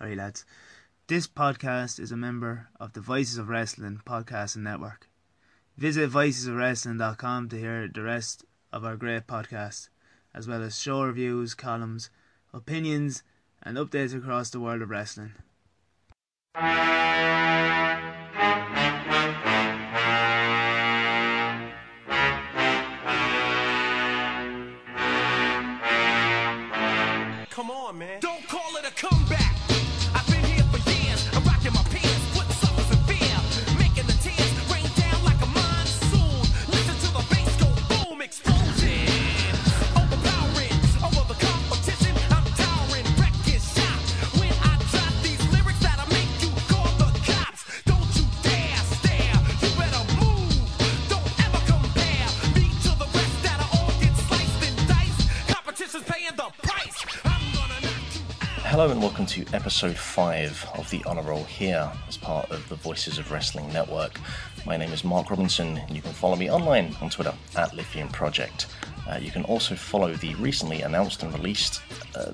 Alright, lads. This podcast is a member of the Voices of Wrestling podcast network. Visit voicesofwrestling.com to hear the rest of our great podcast, as well as show reviews, columns, opinions, and updates across the world of wrestling. Welcome to episode 5 of the Honor Roll here as part of the Voices of Wrestling Network. My name is Mark Robinson and you can follow me online on Twitter at Lithium Project. Uh, you can also follow the recently announced and released uh,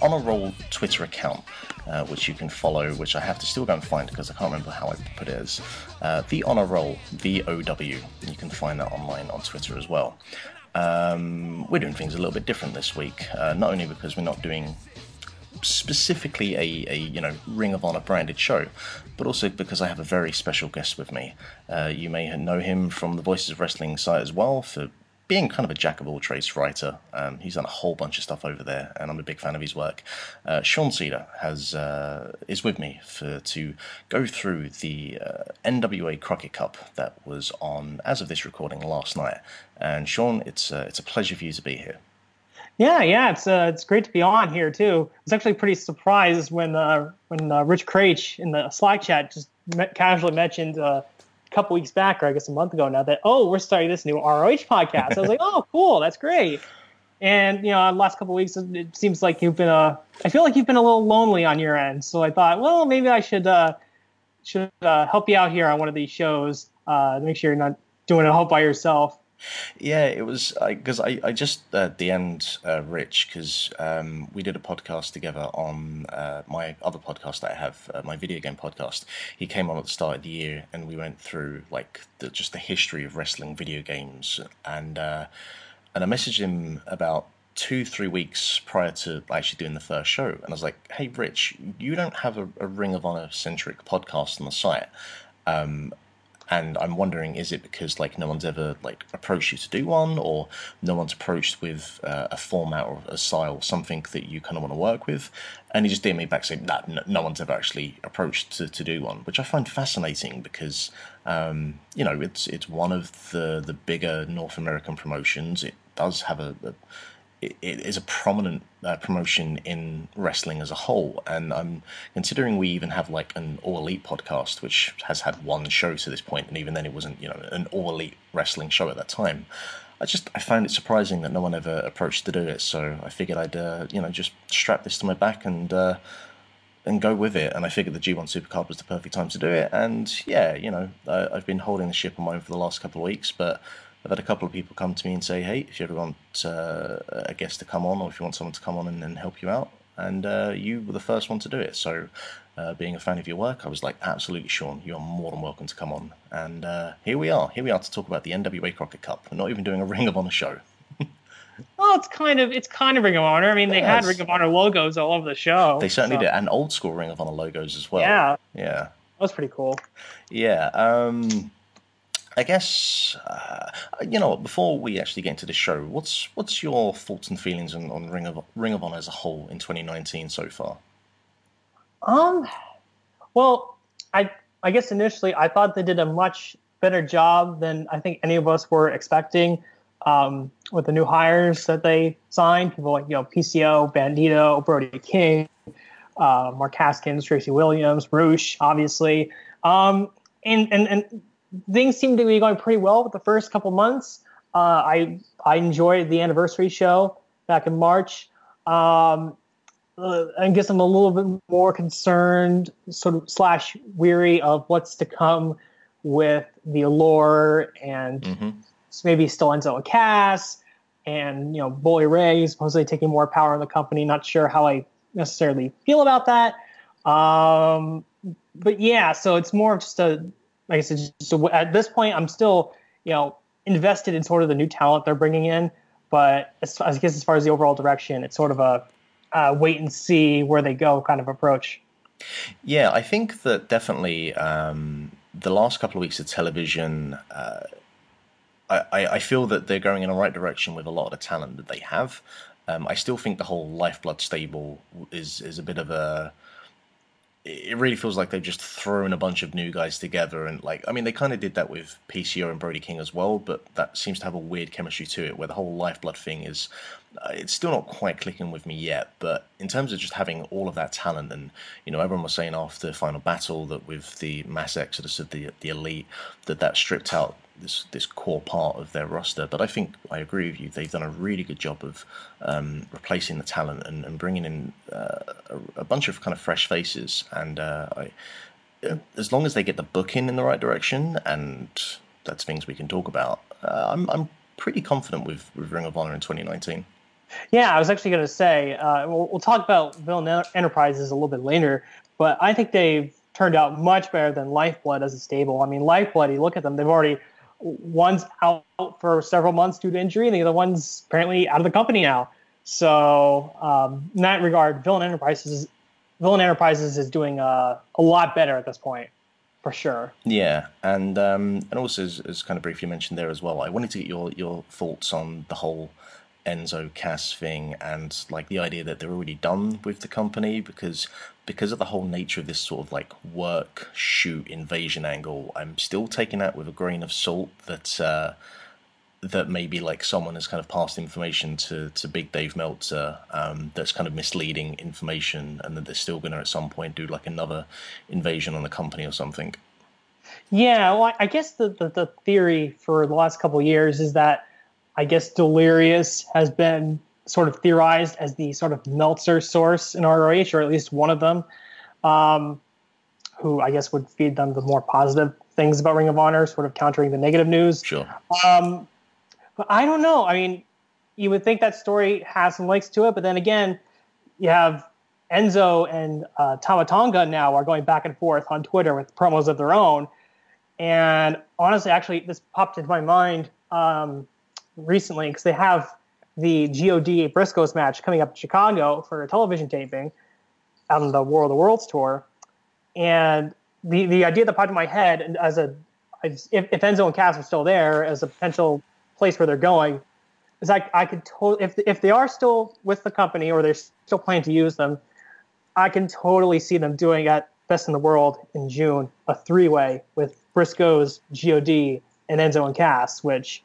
Honor Roll Twitter account, uh, which you can follow, which I have to still go and find because I can't remember how I put it as. Uh, the Honor Roll, V O W. You can find that online on Twitter as well. Um, we're doing things a little bit different this week, uh, not only because we're not doing specifically a, a you know Ring of Honor branded show, but also because I have a very special guest with me. Uh, you may know him from the Voices of Wrestling site as well for being kind of a jack of all trades writer. Um, he's done a whole bunch of stuff over there, and I'm a big fan of his work. Uh, Sean Sedor has uh, is with me for to go through the uh, NWA Crockett Cup that was on as of this recording last night. And Sean, it's uh, it's a pleasure for you to be here. Yeah, yeah, it's uh, it's great to be on here too. I was actually pretty surprised when uh, when uh, Rich Kraetsch in the Slack chat just casually mentioned uh, a couple weeks back, or I guess a month ago now, that oh, we're starting this new ROH podcast. I was like, oh, cool, that's great. And you know, the last couple weeks, it seems like you've been uh, I feel like you've been a little lonely on your end. So I thought, well, maybe I should uh, should help you out here on one of these shows uh, to make sure you're not doing it all by yourself. Yeah, it was because I, I, just uh, DM'd uh, Rich because um, we did a podcast together on uh, my other podcast that I have, uh, my video game podcast. He came on at the start of the year and we went through like the, just the history of wrestling video games and uh, and I messaged him about two three weeks prior to actually doing the first show and I was like, hey Rich, you don't have a, a Ring of Honor centric podcast on the site. Um, and I'm wondering, is it because like no one's ever like approached you to do one, or no one's approached with uh, a format or a style, or something that you kind of want to work with? And he just did me back saying that no, no one's ever actually approached to, to do one, which I find fascinating because um, you know it's it's one of the the bigger North American promotions. It does have a, a it is a prominent uh, promotion in wrestling as a whole. And I'm considering we even have like an All Elite podcast, which has had one show to this point, and even then it wasn't, you know, an All Elite wrestling show at that time. I just I found it surprising that no one ever approached to do it, so I figured I'd uh, you know just strap this to my back and uh, and go with it. And I figured the G1 Supercard was the perfect time to do it. And yeah, you know I, I've been holding the ship on own for the last couple of weeks, but I've had a couple of people come to me and say, "Hey, if you ever want uh, a guest to come on, or if you want someone to come on and, and help you out," and uh, you were the first one to do it. So, uh, being a fan of your work, I was like, "Absolutely, Sean, you are more than welcome to come on." And uh, here we are. Here we are to talk about the NWA Crockett Cup. We're not even doing a Ring of Honor show. Well, it's kind of it's kind of Ring of Honor. I mean, they had Ring of Honor logos all over the show. They certainly so- did, and old school Ring of Honor logos as well. Yeah, yeah. that was pretty cool. Yeah. Um, I guess uh, you know. Before we actually get into the show, what's what's your thoughts and feelings on, on Ring of Ring of Honor as a whole in 2019 so far? Um, well, I I guess initially I thought they did a much better job than I think any of us were expecting. Um, with the new hires that they signed, people like you know PCO, Bandito, Brody King, uh, Mark Haskins, Tracy Williams, Roosh, obviously, um, and and and things seem to be going pretty well with the first couple months. Uh, I I enjoyed the anniversary show back in March. Um, uh, I guess I'm a little bit more concerned, sort of slash weary of what's to come with the allure and hmm maybe still ends up Cass and you know Bully Ray is supposedly taking more power in the company. Not sure how I necessarily feel about that. Um, but yeah, so it's more of just a, like I said, a, at this point, I'm still, you know, invested in sort of the new talent they're bringing in. But as, I guess as far as the overall direction, it's sort of a uh, wait and see where they go kind of approach. Yeah, I think that definitely um, the last couple of weeks of television, uh, I, I feel that they're going in the right direction with a lot of the talent that they have. Um, I still think the whole Lifeblood stable is is a bit of a it really feels like they've just thrown a bunch of new guys together and like I mean they kind of did that with PCO and Brody King as well, but that seems to have a weird chemistry to it where the whole lifeblood thing is uh, it's still not quite clicking with me yet, but in terms of just having all of that talent and you know everyone was saying after the final battle that with the mass exodus of the the elite that that stripped out this this core part of their roster. But I think I agree with you. They've done a really good job of um, replacing the talent and, and bringing in uh, a, a, bunch of kind of fresh faces. And uh, I, as long as they get the booking in the right direction, and that's things we can talk about, uh, I'm I'm pretty confident with, with Ring of Honor in 2019. Yeah, I was actually going to say uh, we'll, we'll talk about Villain Enterprises a little bit later, but I think they've turned out much better than Lifeblood as a stable. I mean, Lifeblood, you look at them, they've already one's out for several months due to injury, and the other one's apparently out of the company now. So um, in that regard, Villain Enterprises, Villain Enterprises is doing uh, a lot better at this point, for sure. Yeah, and um, and also as, as kind of briefly mentioned there as well, I wanted to get your your thoughts on the whole Enzo Cass thing and like the idea that they're already done with the company because because of the whole nature of this sort of like work shoot invasion angle. I'm still taking that with a grain of salt that uh, that maybe like someone has kind of passed information to to Big Dave Meltzer um, that's kind of misleading information, and that they're still going to at some point do like another invasion on the company or something. Yeah, well, I guess the, the, the theory for the last couple years is that I guess Delirious has been sort of theorized as the sort of Meltzer source in ROH, or at least one of them, um, who I guess would feed them the more positive things about Ring of Honor, sort of countering the negative news. Sure. Um, but I don't know. I mean, you would think that story has some legs to it, but then again, you have Enzo and uh, Tama Tonga now are going back and forth on Twitter with promos of their own. And honestly, actually, this popped into my mind. Um, recently because they have the God Briscoes match coming up in Chicago for a television taping on the War of the Worlds tour, and the the idea that popped in my head as a if, if Enzo and Cass are still there as a potential place where they're going, is like I could totally if if they are still with the company or they're still planning to use them, I can totally see them doing at Best in the World in June a three way with Briscoes, God, and Enzo and Cass, which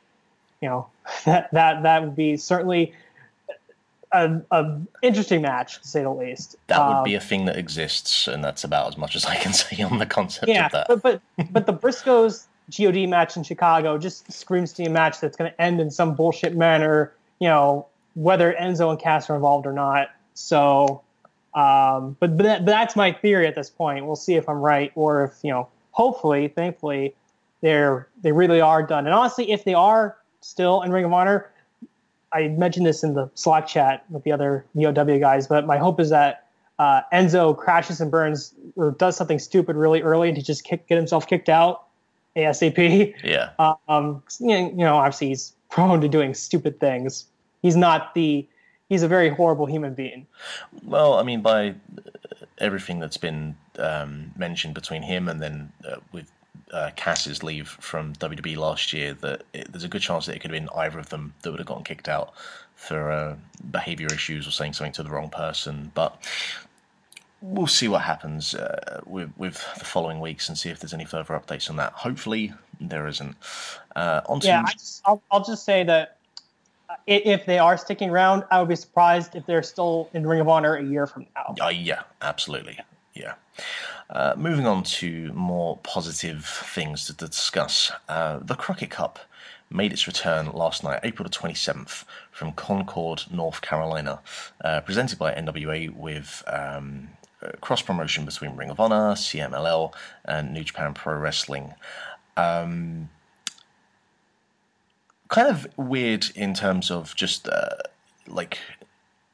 you know that that that would be certainly a, a interesting match to say the least. That would um, be a thing that exists, and that's about as much as I can say on the concept yeah, of that. But but but the Briscoes God match in Chicago just screams to me a match that's going to end in some bullshit manner. You know whether Enzo and Cass are involved or not. So, um, but but, that, but that's my theory at this point. We'll see if I'm right or if you know. Hopefully, thankfully, they're they really are done. And honestly, if they are still in Ring of Honor. I mentioned this in the Slack chat with the other VOW guys, but my hope is that uh, Enzo crashes and burns or does something stupid really early to just kick, get himself kicked out ASAP. Yeah. Um, you know, obviously he's prone to doing stupid things. He's not the. He's a very horrible human being. Well, I mean, by everything that's been um, mentioned between him and then uh, with uh, Cass's leave from WWE last year, that it, there's a good chance that it could have been either of them that would have gotten kicked out for uh, behavior issues or saying something to the wrong person. But we'll see what happens uh, with, with the following weeks and see if there's any further updates on that. Hopefully, there isn't. Uh, onto... Yeah, I just, I'll, I'll just say that uh, if they are sticking around, I would be surprised if they're still in Ring of Honor a year from now. Uh, yeah, absolutely. Yeah. Uh, moving on to more positive things to discuss. Uh, the Crockett Cup made its return last night, April the 27th, from Concord, North Carolina, uh, presented by NWA with um, cross promotion between Ring of Honor, CMLL, and New Japan Pro Wrestling. Um, kind of weird in terms of just uh, like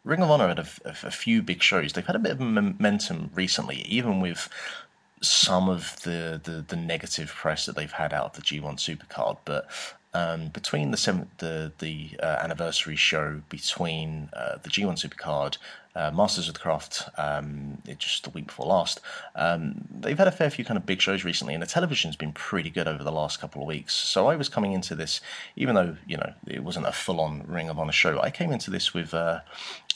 Ring of Honor had a, a, few big shows. They've had a bit of momentum recently, even with some of the, the, the negative press that they've had out of the G1 Supercard. But um, between the seventh, the the uh, anniversary show between uh, the G1 Supercard, uh, Masters of the Craft, um, just the week before last, um, they've had a fair few kind of big shows recently, and the television's been pretty good over the last couple of weeks. So I was coming into this, even though you know it wasn't a full-on Ring of Honor show, I came into this with uh,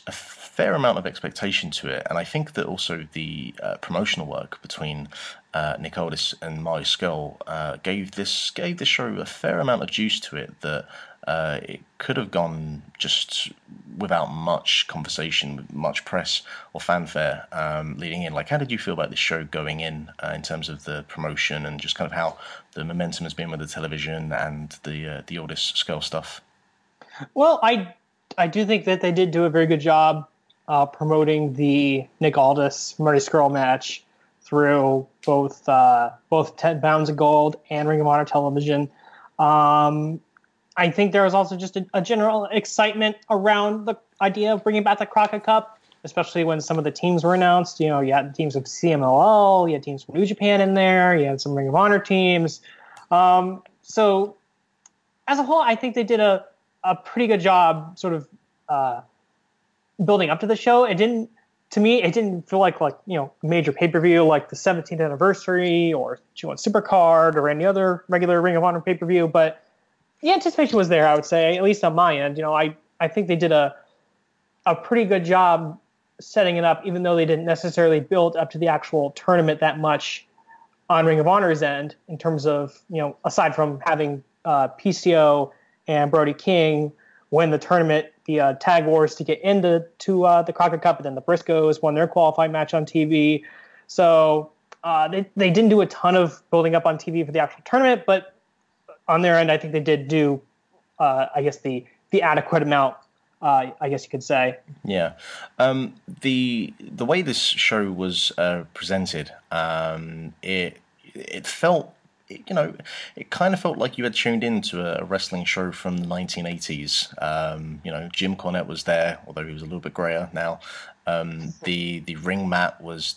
a fair amount of expectation to it, and I think that also the uh, promotional work between uh, Nick Aldis and Marty Scurll uh, gave this gave this show a fair amount of juice to it that uh, it could have gone just without much conversation, much press or fanfare um, leading in. Like, how did you feel about this show going in uh, in terms of the promotion and just kind of how the momentum has been with the television and the uh, the Aldis Scurll stuff? Well, I I do think that they did do a very good job uh, promoting the Nick Aldis Marty Scurll match through both uh, both 10 Pounds of Gold and Ring of Honor television. Um, I think there was also just a, a, general excitement around the idea of bringing back the Crockett Cup, especially when some of the teams were announced. You know, you had teams of CMLL, you had teams from New Japan in there, you had some Ring of Honor teams. Um, so, as a whole, I think they did a, a pretty good job sort of uh, building up to the show. It didn't, to me, it didn't feel like like you know major pay per view like the 17th anniversary or G1 Supercard or any other regular Ring of Honor pay per view, but the anticipation was there. I would say, at least on my end. You know, I I think they did a a pretty good job setting it up, even though they didn't necessarily build up to the actual tournament that much on Ring of Honor's end in terms of you know aside from having uh, PCO and Brody King win the tournament, the uh, tag wars to get into to uh, the Crockett Cup, and then the Briscoes won their qualifying match on TV. So uh, they they didn't do a ton of building up on TV for the actual tournament, but on their end, I think they did do, uh, I guess the the adequate amount. Uh, I guess you could say. Yeah, um, the the way this show was uh, presented, um, it it felt you know, it kind of felt like you had tuned into a wrestling show from the 1980s. Um, you know, Jim Cornette was there, although he was a little bit grayer now. Um, the the ring mat was,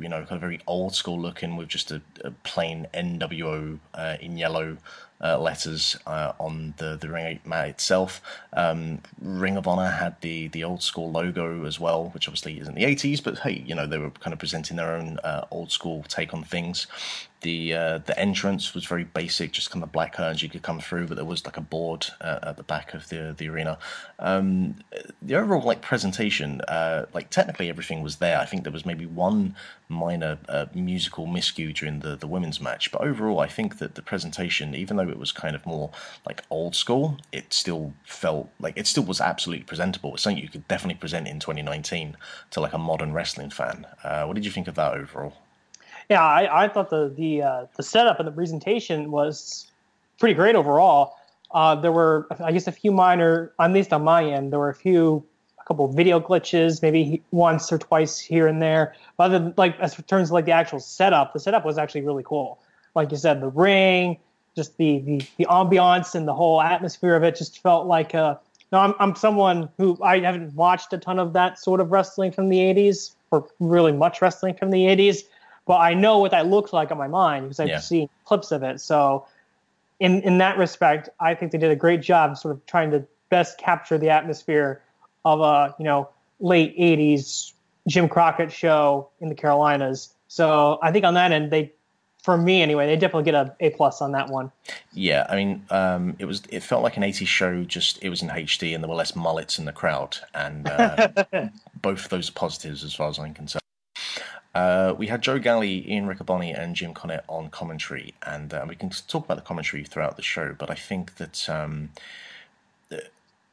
you know, kind of very old school looking with just a, a plain NWO uh, in yellow uh, letters uh, on the the ring mat itself. Um, ring of Honor had the the old school logo as well, which obviously isn't the 80s, but hey, you know, they were kind of presenting their own uh, old school take on things. The uh, the entrance was very basic, just kind of black curtains you could come through, but there was like a board uh, at the back of the the arena. Um, the overall like presentation, uh, like technically everything was there. I think there was maybe one minor uh, musical miscue during the the women's match, but overall I think that the presentation, even though it was kind of more like old school, it still felt like it still was absolutely presentable. It's something you could definitely present in 2019 to like a modern wrestling fan. Uh, what did you think of that overall? Yeah, I, I thought the the uh, the setup and the presentation was pretty great overall. Uh, there were, I guess, a few minor, at least on my end, there were a few, a couple video glitches, maybe once or twice here and there. But other than, like, as terms like the actual setup, the setup was actually really cool. Like you said, the ring, just the the, the ambiance and the whole atmosphere of it just felt like a. Uh, no, I'm I'm someone who I haven't watched a ton of that sort of wrestling from the '80s, or really much wrestling from the '80s but I know what that looks like on my mind because I've yeah. seen clips of it. So, in in that respect, I think they did a great job, sort of trying to best capture the atmosphere of a you know late '80s Jim Crockett show in the Carolinas. So I think on that end, they, for me anyway, they definitely get a A plus on that one. Yeah, I mean, um, it was it felt like an '80s show. Just it was in HD, and there were less mullets in the crowd, and uh, both of those are positives as far as I'm concerned. Uh, we had Joe Galli, Ian Riccaboni, and Jim Cornette on commentary, and uh, we can talk about the commentary throughout the show. But I think that um,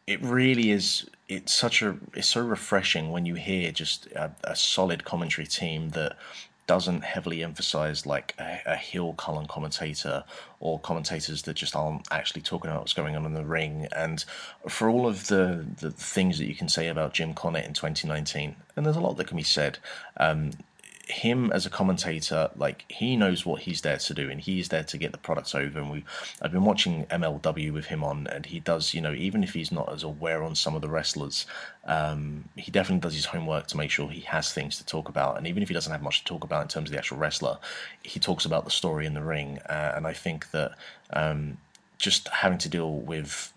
it really is. It's such a. It's so refreshing when you hear just a, a solid commentary team that doesn't heavily emphasize like a, a heel column commentator or commentators that just aren't actually talking about what's going on in the ring. And for all of the, the things that you can say about Jim Cornette in 2019, and there's a lot that can be said, um, him as a commentator, like he knows what he's there to do, and he's there to get the products over. And we, I've been watching MLW with him on, and he does, you know, even if he's not as aware on some of the wrestlers, um, he definitely does his homework to make sure he has things to talk about. And even if he doesn't have much to talk about in terms of the actual wrestler, he talks about the story in the ring. Uh, and I think that um, just having to deal with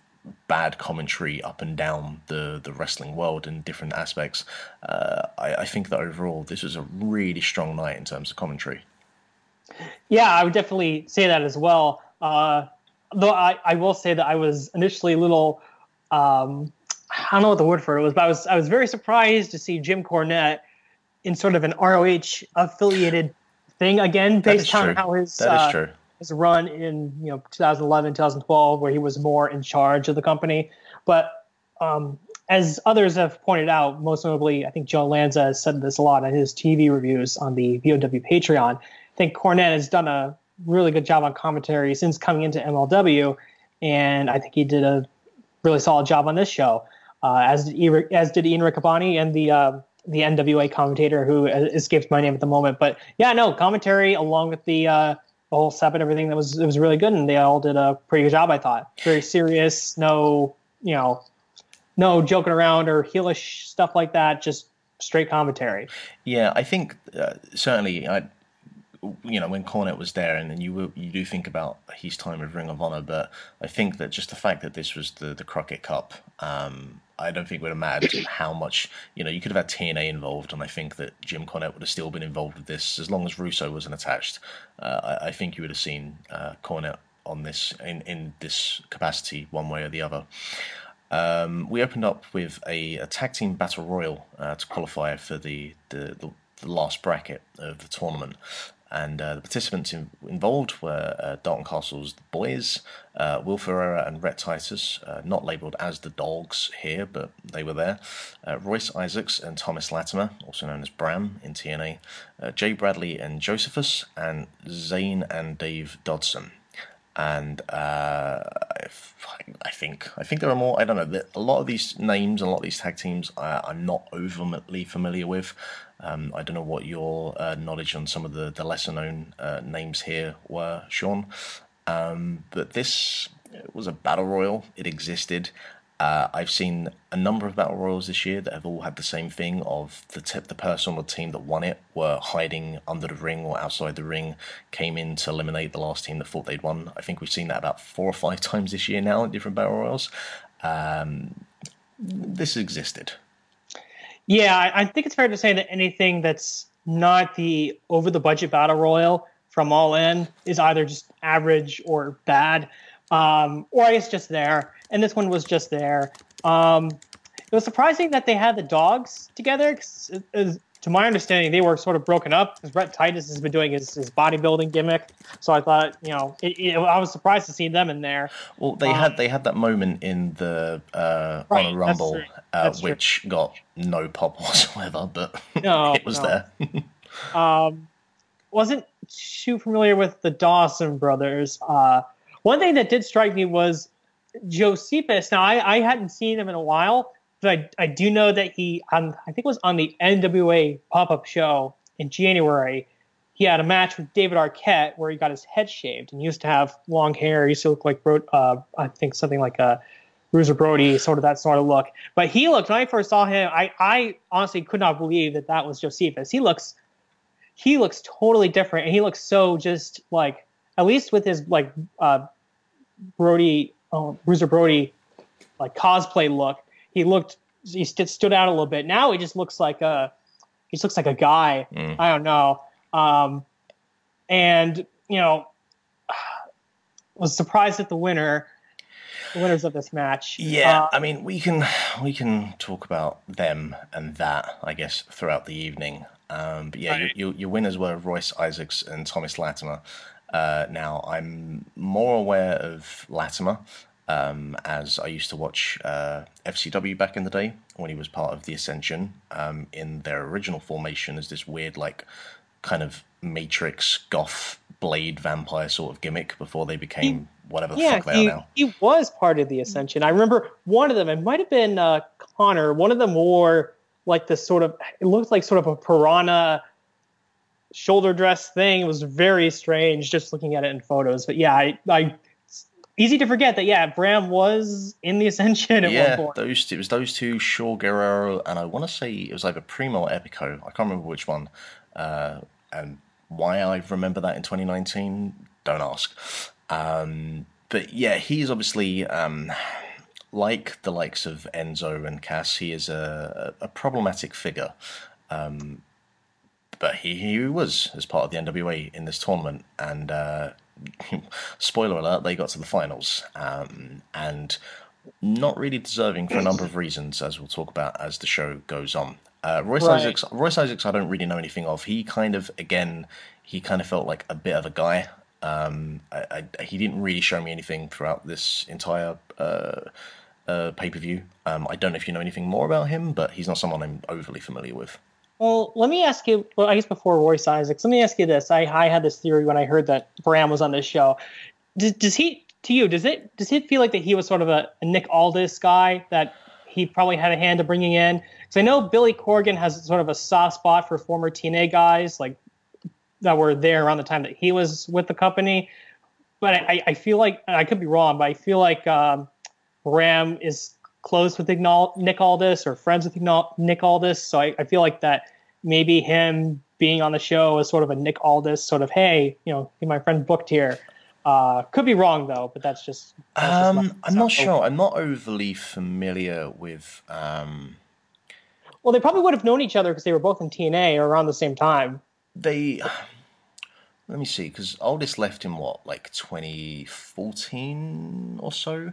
bad commentary up and down the, the wrestling world in different aspects. Uh, I, I, think that overall this was a really strong night in terms of commentary. Yeah, I would definitely say that as well. Uh, though I, I will say that I was initially a little, um, I don't know what the word for it was, but I was I was very surprised to see Jim Cornette in sort of an ROH affiliated thing again, based on how his that is uh, true his run in you know 2011 2012 where he was more in charge of the company. But um, as others have pointed out most notably i think joe lanza has said this a lot in his tv reviews on the vow patreon. I think cornette has done a really good job on commentary since coming into mlw and i think he did a really solid job on this show. Uh, as did as did ian riccaboni and the uh, the nwa commentator who escapes my name at the moment. But yeah no commentary along with the uh, whole set and everything that was it was really good and they all did a pretty good job I thought. Very serious, no you know, no joking around or heelish stuff like that. Just straight commentary. Yeah, I think uh, certainly I you know when Cornette was there, and then you you do think about his time with Ring of Honor, but I think that just the fact that this was the the Crockett Cup, um, I don't think it would have mattered how much you know you could have had TNA involved, and I think that Jim Cornette would have still been involved with this as long as Russo wasn't attached. Uh, I, I, think you would have seen uh, Cornette on this in in this capacity one way or the other. Um, we opened up with a, a tag team battle royal uh, to qualify for the, the, the the last bracket of the tournament and uh, the participants in, involved were uh, Dalton Castle's boys, uh, Will Ferrara and Rhett Titus, uh, not labelled as the dogs here, but they were there. Uh, Royce Isaacs and Thomas Latimer, also known as Bram in TNA, uh, Jay Bradley and Josephus, and Zane and Dave Dawson. And I think I think there are more. I don't know. A lot of these names, a lot of these tag teams, I'm not overly familiar with. Um, I don't know what your uh, knowledge on some of the, the lesser known uh, names here were, Sean. Um, but this was a battle royal. It existed. Uh, I've seen a number of battle royals this year that have all had the same thing of the t- the person or team that won it were hiding under the ring or outside the ring, came in to eliminate the last team that thought they'd won. I think we've seen that about four or five times this year now in different battle royals. Um, this existed. Yeah, I, I think it's fair to say that anything that's not the over the budget battle royal from All In is either just average or bad, um, or I guess just there. And this one was just there. Um, it was surprising that they had the dogs together. Cause it, it, to my understanding, they were sort of broken up because Rhett Titus has been doing his, his bodybuilding gimmick. So I thought, you know, it, it, I was surprised to see them in there. Well, they um, had they had that moment in the uh, right, on a Rumble, uh, which true. got no pop whatsoever, but no, it was no. there. um, wasn't too familiar with the Dawson brothers. Uh, one thing that did strike me was Josephus. Now, I, I hadn't seen him in a while but I, I do know that he, um, I think it was on the NWA pop up show in January. He had a match with David Arquette where he got his head shaved and he used to have long hair. He used to look like, uh, I think something like a Bruiser Brody, sort of that sort of look. But he looked, when I first saw him, I, I honestly could not believe that that was Josephus. He looks, he looks totally different and he looks so just like, at least with his like, uh, Brody, oh, Bruiser Brody, like cosplay look he looked he st- stood out a little bit. Now he just looks like a he just looks like a guy. Mm. I don't know. Um, and you know, was surprised at the winner, the winners of this match. Yeah, uh, I mean, we can we can talk about them and that, I guess, throughout the evening. Um, but yeah, right. your, your winners were Royce Isaacs and Thomas Latimer. Uh, now, I'm more aware of Latimer um, as I used to watch uh, FCW back in the day when he was part of the Ascension um, in their original formation as this weird, like, kind of Matrix goth blade vampire sort of gimmick before they became he, whatever the yeah, fuck they he, are now. He was part of the Ascension. I remember one of them, it might have been uh, Konnor, one of them wore like this sort of, it looked like sort of a piranha shoulder dress thing was very strange just looking at it in photos. But yeah, I, I easy to forget that yeah, Bram was in the Ascension at yeah, one point. those it was those two, Shaul Guerrero, and I want to say it was either Primo or Epico. I can't remember which one. Uh, and why I remember that in 2019, don't ask. Um, but yeah, he's obviously um, like the likes of Enzo and Cass. He is a, a problematic figure. Um, but he, he was as part of the NWA in this tournament, and uh, spoiler alert, they got to the finals, um, and not really deserving for a number of reasons, as we'll talk about as the show goes on. Uh, Royce Right. Isaacs, Royce Isaacs, I don't really know anything of. He kind of, again, he kind of felt like a bit of a guy. Um, I, I, he didn't really show me anything throughout this entire uh, uh, pay per view. Um, I don't know if you know anything more about him, but he's not someone I'm overly familiar with. Well, let me ask you. Well, I guess before Royce Isaacs, let me ask you this. I, I had this theory when I heard that Bram was on this show. Does, does he, to you, does it does it feel like that he was sort of a, a Nick Aldis guy that he probably had a hand to bringing in? Because I know Billy Corgan has sort of a soft spot for former TNA guys like that were there around the time that he was with the company. But I, I feel like I could be wrong, but I feel like um, Bram is close with Nick Aldis or friends with Nick Aldis. So I, I feel like that maybe him being on the show is sort of a Nick Aldis sort of, hey, you know, my friend booked here. Uh, could be wrong though, but that's just. That's just Um, I'm not sure. I'm not overly familiar with. Um, Well, they probably would have known each other because they were both in TNA or around the same time. they let me see because Aldis left in what like 2014 or so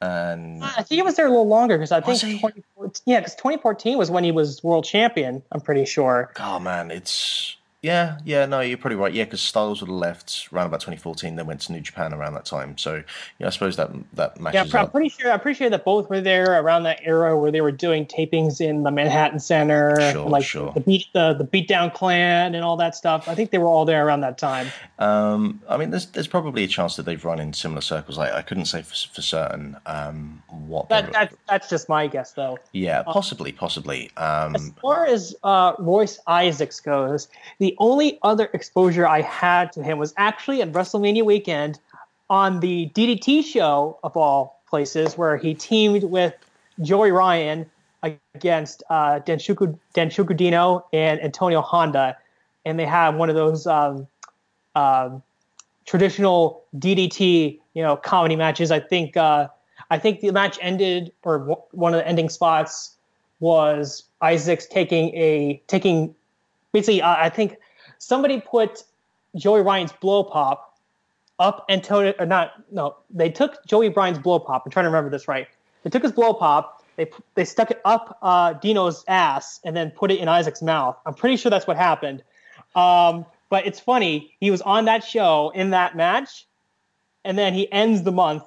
and I think he was there a little longer because I think 2014, yeah, because 2014 was when he was world champion. I'm pretty sure. oh man it's yeah yeah no you're probably right yeah because Styles would have left around about 2014 then went to New Japan around that time so yeah I suppose that that matches. Yeah, I'm up pretty sure. I'm pretty sure that both were there around that era where they were doing tapings in the Manhattan Center, Sure, like sure. the beat the the Beatdown Clan and all that stuff. I think they were all there around that time. Um, I mean, there's there's probably a chance that they've run in similar circles. I, I couldn't say for, for certain um, what. That, they're- that that's just my guess, though. yeah, possibly, possibly. As Um, far as uh, Royce Isaacs goes, the only other exposure I had to him was actually at WrestleMania weekend on the DDT show of all places, where he teamed with Joey Ryan against uh, Danshoku, Danshoku and Antonio Honda, and they have one of those um, um, traditional DDT, you know, comedy matches. I think uh, I think the match ended, or w- one of the ending spots was Isaacs taking a taking basically. Uh, I think somebody put Joey Ryan's blow pop up Antonio or not. No, they took Joey Ryan's blow pop. I'm trying to remember this right. They took his blow pop. They they stuck it up uh, Dino's ass and then put it in Isaac's mouth. I'm pretty sure that's what happened. Um, but it's funny. He was on that show in that match, and then he ends the month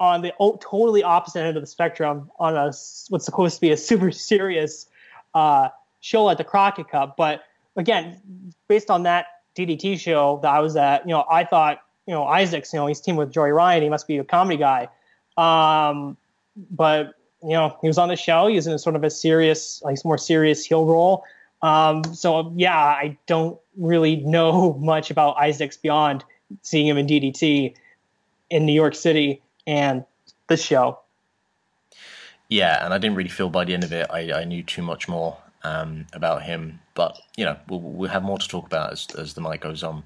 on the totally opposite end of the spectrum on a what's supposed to be a super serious uh, show at the Crockett Cup. But again, based on that DDT show that I was at, you know, I thought, you know, Isaacs, you know, he's teamed with Joey Ryan. He must be a comedy guy. Um, but you know, he was on the show. He was in a sort of a serious, like more serious heel role. Um, so yeah, I don't really know much about Isaacs beyond seeing him in DDT in New York City and this show. yeah, and I didn't really feel by the end of it I, I knew too much more um, about him. But you know, we'll, we'll have more to talk about as as the night goes on.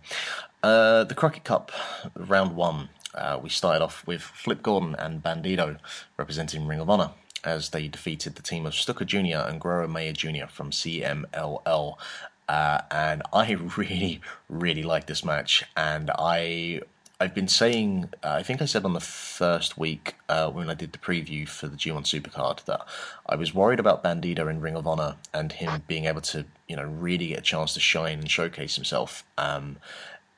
Uh, the Crockett Cup, round one. Uh, we started off with Flip Gordon and Bandito representing Ring of Honor as they defeated the team of Stuka Jr. and Guerrero Maya Jr. from CMLL. Uh, and I really, really like this match. And I, I've been saying, uh, I think I said on the first week uh, when I did the preview for the G1 Supercard that I was worried about Bandito in Ring of Honor and him being able to, you know, really get a chance to shine and showcase himself. Um,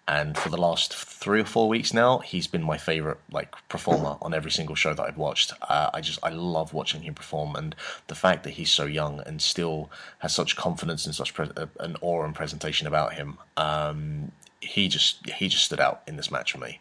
and for the last three or four weeks now, he's been my favorite like performer on every single show that I've watched. Uh, I just I love watching him perform, and the fact that he's so young and still has such confidence and such pre- uh, an aura and presentation about him. Um, he just he just stood out in this match for me.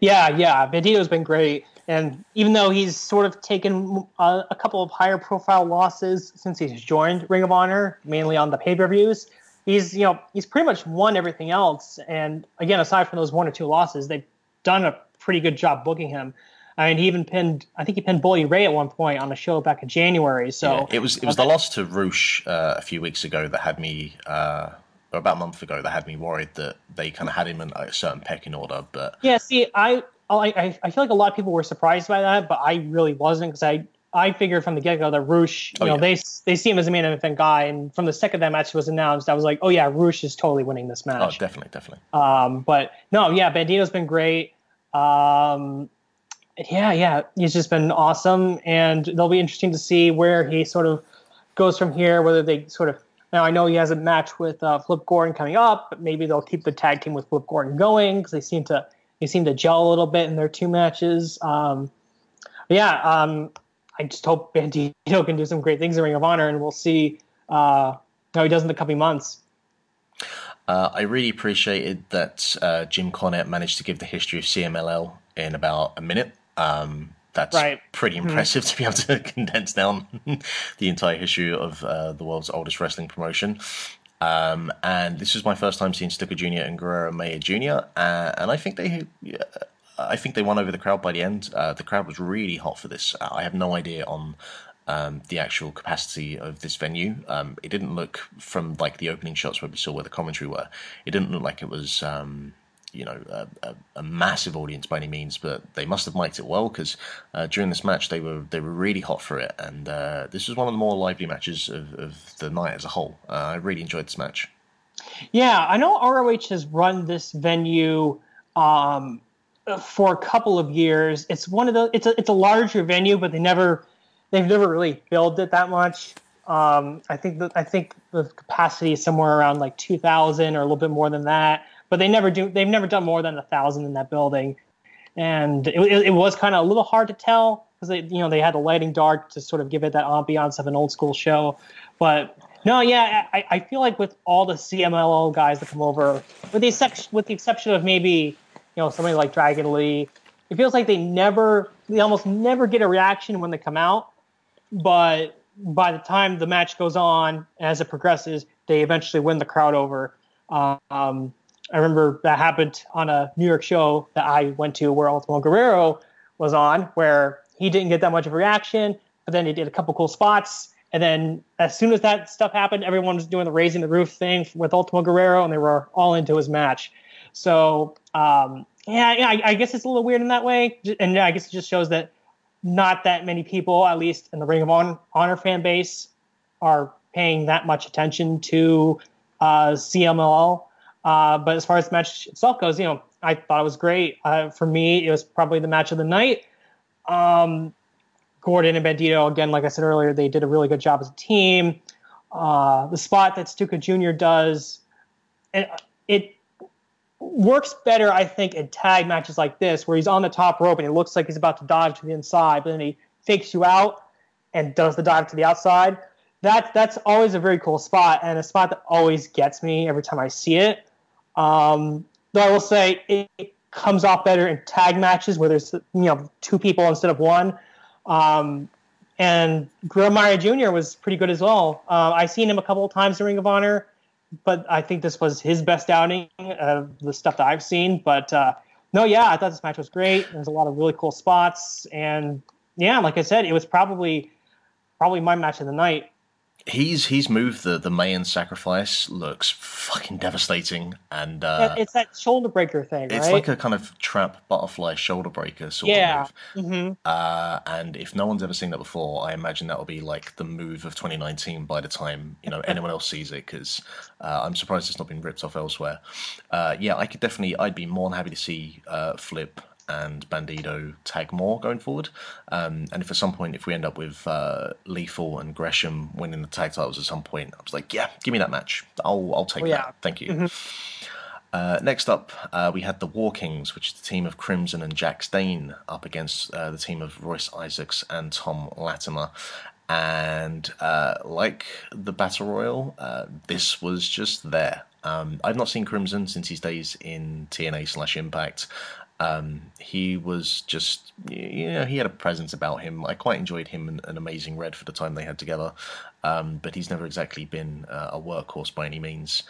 Yeah, yeah, Bandito's been great, and even though he's sort of taken uh, a couple of higher profile losses since he's joined Ring of Honor, mainly on the pay per views, he's you know he's pretty much won everything else. And again, aside from those one or two losses, they've done a pretty good job booking him. I mean, he even pinned. I think he pinned Bully Ray at one point on a show back in January. So Yeah, it was it was the loss to Roosh uh, a few weeks ago that had me, uh, about a month ago, that had me worried that they kind of had him in a certain pecking order. But Yeah, see, I, I I feel like a lot of people were surprised by that, but I really wasn't because I I figured from the get go that Roosh, you Oh, know, yeah. they they see him as a main event guy, and from the second that match was announced, I was like, oh yeah, Roosh is totally winning this match. oh, definitely, definitely. um, but no, yeah, Bandito's been great. Um, yeah, yeah, he's just been awesome, and it'll be interesting to see where he sort of goes from here. Whether they sort of now, I know he has a match with uh, Flip Gordon coming up, but maybe they'll keep the tag team with Flip Gordon going because they seem to they seem to gel a little bit in their two matches. Um, yeah, um, I just hope Bandito can do some great things in Ring of Honor, and we'll see uh, how he does in the coming months. Uh, I really appreciated that uh, Jim Cornette managed to give the history of CMLL in about a minute. Um, that's Right. pretty impressive to be able to condense down the entire history of uh, the world's oldest wrestling promotion. Um, and this was my first time seeing Stuka Jr. and Guerrero Maya Jr. Uh, and I think they, I think they won over the crowd by the end. Uh, the crowd was really hot for this. I have no idea on um, the actual capacity of this venue. Um, it didn't look from like the opening shots where we saw where the commentary were. It didn't look like it was. Um, you know, a, a, a massive audience by any means, but they must have mic'd it well because uh, during this match they were they were really hot for it, and uh, this was one of the more lively matches of, of the night as a whole. Uh, I really enjoyed this match. Yeah, I know ROH has run this venue um, for a couple of years. It's one of the it's a it's a larger venue, but they never they've never really filled it that much. Um, I think that I think the capacity is somewhere around like two thousand or a little bit more than that. But they never do they've never done more than a thousand in that building, and it, it, it was kind of a little hard to tell because they you know they had the lighting dark to sort of give it that ambiance of an old school show, but no, yeah, I, I feel like with all the CMLL guys that come over, with the exception with the exception of maybe you know somebody like Dragon Lee, it feels like they never they almost never get a reaction when they come out, but by the time the match goes on as it progresses, they eventually win the crowd over. Um, I remember that happened on a New York show that I went to where Ultimo Guerrero was on, where he didn't get that much of a reaction, but then he did a couple cool spots. And then as soon as that stuff happened, everyone was doing the raising the roof thing with Ultimo Guerrero, and they were all into his match. So um, yeah, yeah, I, I guess it's a little weird in that way, and I guess it just shows that not that many people, at least in the Ring of Hon- Honor fan base, are paying that much attention to uh, CMLL. Uh, but as far as the match itself goes, you know, I thought it was great. Uh, for me, it was probably the match of the night. Um, Gordon and Bandito, again, like I said earlier, they did a really good job as a team. Uh, the spot that Stuka Jr. does, it works better, I think, in tag matches like this, where he's on the top rope and it looks like he's about to dive to the inside, but then he fakes you out and does the dive to the outside. That that's always a very cool spot and a spot that always gets me every time I see it. Um, though I will say it, comes off better in tag matches where there's you know two people instead of one. Um, and Guerrero Maya Jr. was pretty good as well. Uh, I've seen him a couple of times in Ring of Honor, but I think this was his best outing of the stuff that I've seen. But uh, no, yeah, I thought this match was great. There's a lot of really cool spots, and yeah, like I said, it was probably probably my match of the night. He's he's moved the the Mayan sacrifice looks fucking devastating, and uh, it's that shoulder breaker thing, it's right? like a kind of trap butterfly shoulder breaker sort yeah. of move. hmm Uh, and if no one's ever seen that before, I imagine that will be like the move of 2019 by the time you know anyone else sees it. Because uh, I'm surprised it's not been ripped off elsewhere. Uh, yeah, I could definitely. I'd be more than happy to see uh, Flip and Bandito tag more going forward. Um, and if at some point, if we end up with uh, Lethal and Gresham winning the tag titles at some point, I was like, yeah, give me that match. I'll I'll take Oh, yeah. that. Thank you. Uh, next up, uh, we had the War Kings, which is the team of Crimson and Jax Dane, up against uh, the team of Royce Isaacs and Tom Latimer. And uh, like the Battle Royal, uh, this was just there. Um, I've not seen Crimson since his days in TNA slash Impact. Um, he was just, you know, he had a presence about him. I quite enjoyed him and, and Amazing Red for the time they had together, um, but he's never exactly been uh, a workhorse by any means.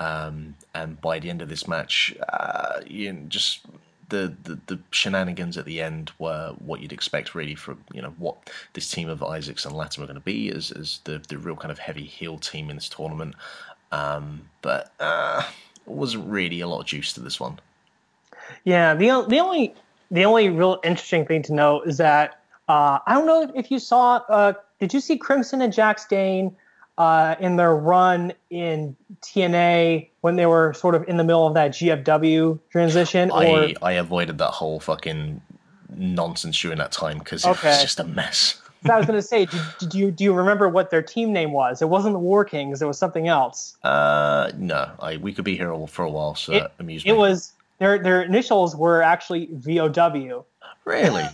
Um, and by the end of this match, uh, you know, just the, the, the shenanigans at the end were what you'd expect really from you know what this team of Isaacs and Latim are going to be as, as the, the real kind of heavy heel team in this tournament. Um, but uh, wasn't really a lot of juice to this one. Yeah, the the only the only real interesting thing to note is that uh, I don't know if you saw. Uh, did you see Crimson and Jax Dane uh, in their run in TNA when they were sort of in the middle of that GFW transition? Or I, I avoided that whole fucking nonsense during that time because it was just a mess. I was going to say, did, did you do you remember what their team name was? It wasn't the War Kings. It was something else. Uh, no, I we could be here all, for a while, so It- that amused me. It was their their initials were actually VOW. really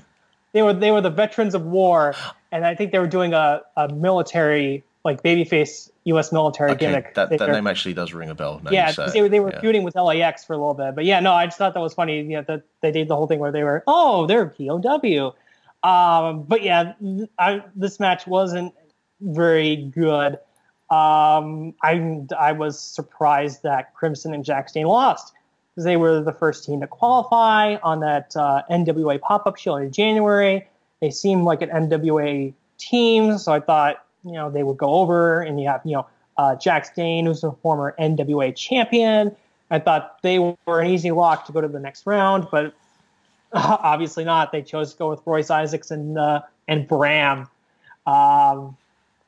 They were they were the Veterans of War, and I think they were doing a, a military like babyface U.S. military okay. gimmick. That that name actually does ring a bell. yeah, you say because it. they were they were Yeah. feuding with LAX for a little bit. But yeah, no, I just thought that was funny. You know, that they did the whole thing where they were, oh, they're POW. Um, but yeah, I, this match wasn't very good. Um, I I was surprised that Crimson and Jax Dane lost because they were the first team to qualify on that uh, NWA pop up show in January. They seemed like an NWA team, so I thought you know they would go over, and you have you know uh, Jax Dane, who's a former NWA champion. I thought they were an easy lock to go to the next round, but obviously not. They chose to go with Royce Isaacs and uh, and Bram. Um,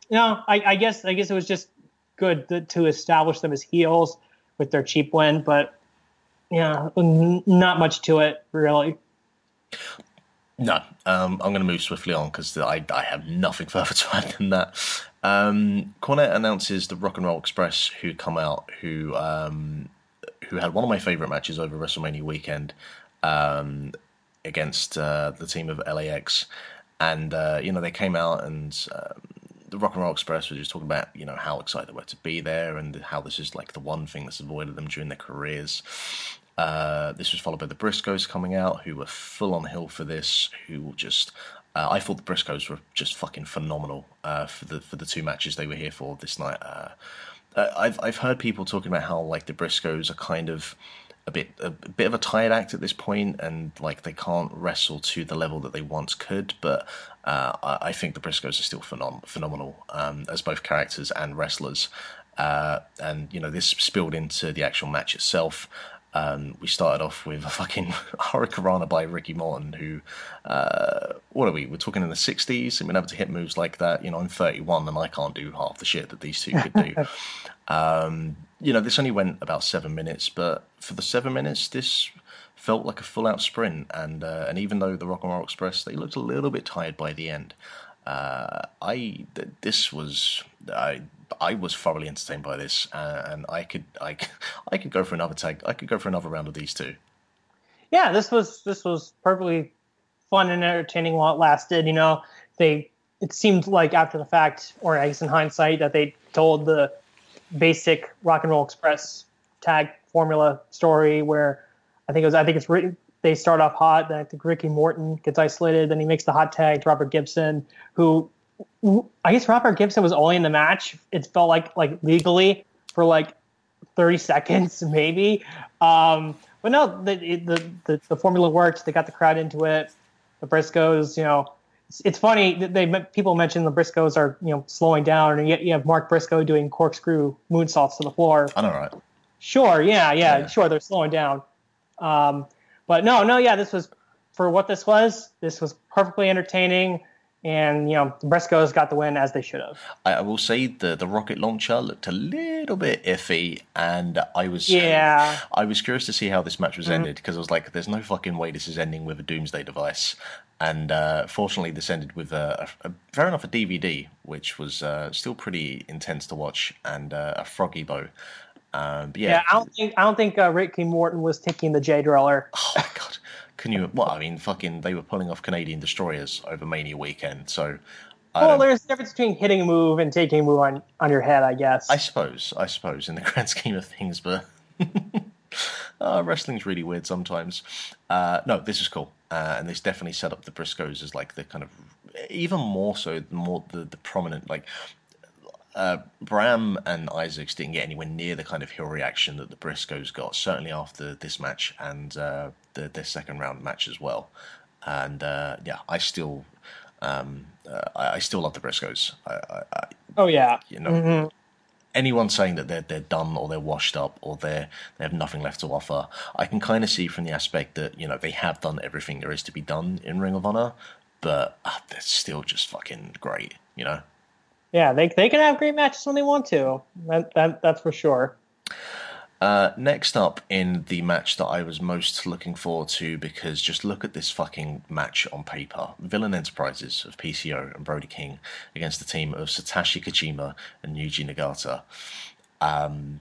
you know, I, I guess I guess it was just good to, to establish them as heels with their cheap win, but yeah, not much to it really. No, um, I'm going to move swiftly on because I, I have nothing further to add than that. Um, Cornette announces the Rock and Roll Express, who come out, who um, who had one of my favorite matches over WrestleMania weekend um, against uh, the team of LAX, and uh, you know they came out and. Um, the Rock and Roll Express was just talking about, you know, how excited they were to be there and how this is like the one thing that's avoided them during their careers. Uh, this was followed by the Briscoes coming out, who were full on hill for this. Who just, uh, I thought the Briscoes were just fucking phenomenal uh, for the for the two matches they were here for this night. Uh, uh, I've I've heard people talking about how like the Briscoes are kind of a bit a, bit of a tired act at this point, and like they can't wrestle to the level that they once could. But uh, I, I think the Briscoes are still phenom- phenomenal um, as both characters and wrestlers. Uh, and you know this spilled into the actual match itself. Um, we started off with a fucking Hurricanrana by Ricky Morton, who, uh, what are we? We're talking in the 60s and been able to hit moves like that. You know, I'm 31 and I can't do half the shit that these two could do. um, you know, this only went about seven minutes, but for the seven minutes, this felt like a full out sprint. And uh, and even though the Rock and Roll Express, they looked a little bit tired by the end. Uh, I th- this was I I was thoroughly entertained by this, uh, and I could I I could go for another tag. I could go for another round of these two. yeah, this was this was perfectly fun and entertaining while it lasted. You know, they it seemed like after the fact, or I guess in hindsight, that they told the basic Rock and Roll Express tag formula story where I think it was I think it's written. They start off hot, then I think Ricky Morton gets isolated, then he makes the hot tag to Robert Gibson, who I guess Robert Gibson was only in the match. It felt like like legally for like 30 seconds maybe. Um, but no, the, the the the formula worked. They got the crowd into it. The Briscoes, you know, it's, it's funny that they people mention the Briscoes are you know slowing down, and yet you have Mark Briscoe doing corkscrew moonsaults to the floor. I know, right? Sure, yeah, yeah, Yeah. sure, they're slowing down. Um, but no, no, yeah, this was for what this was. This was perfectly entertaining, and you know, the Briscoes got the win as they should have. I, I will say the the rocket launcher looked a little bit iffy, and I was Yeah. I was curious to see how this match was Mm-hmm. ended because I was like, "There's no fucking way this is ending with a doomsday device." And uh, fortunately, this ended with a, a, a fair enough a DVD, which was uh, still pretty intense to watch, and uh, a froggy bow. Um, but Yeah, yeah, I don't think I don't think uh, Ricky Morton was taking the Jay Driller. oh my god, can you? Well, I mean, fucking, they were pulling off Canadian destroyers over Mania weekend, so. I Well, there's a difference between hitting a move and taking a move on, on your head, I guess. I suppose, I suppose, in the grand scheme of things, but uh, wrestling's really weird sometimes. Uh, no, this is cool, uh, and this definitely set up the Briscoes as like the kind of even more so the more the, the prominent like uh, Bram and Isaacs didn't get anywhere near the kind of heel reaction that the Briscoes got, certainly after this match and uh, the, their second round match as well. And uh, yeah, I still, um, uh, I, I still love the Briscoes. I, I, Oh yeah. you know, Mhm. anyone saying that they're they're done or they're washed up or they're they have nothing left to offer, I can kind of see from the aspect that you know they have done everything there is to be done in Ring of Honor, but uh, they're still just fucking great. You know. Yeah, they they can have great matches when they want to. That, that that's for sure. Uh, next up in the match that I was most looking forward to because just look at this fucking match on paper. Villain Enterprises of PCO and Brody King against the team of Satoshi Kojima and Yuji Nagata. Um,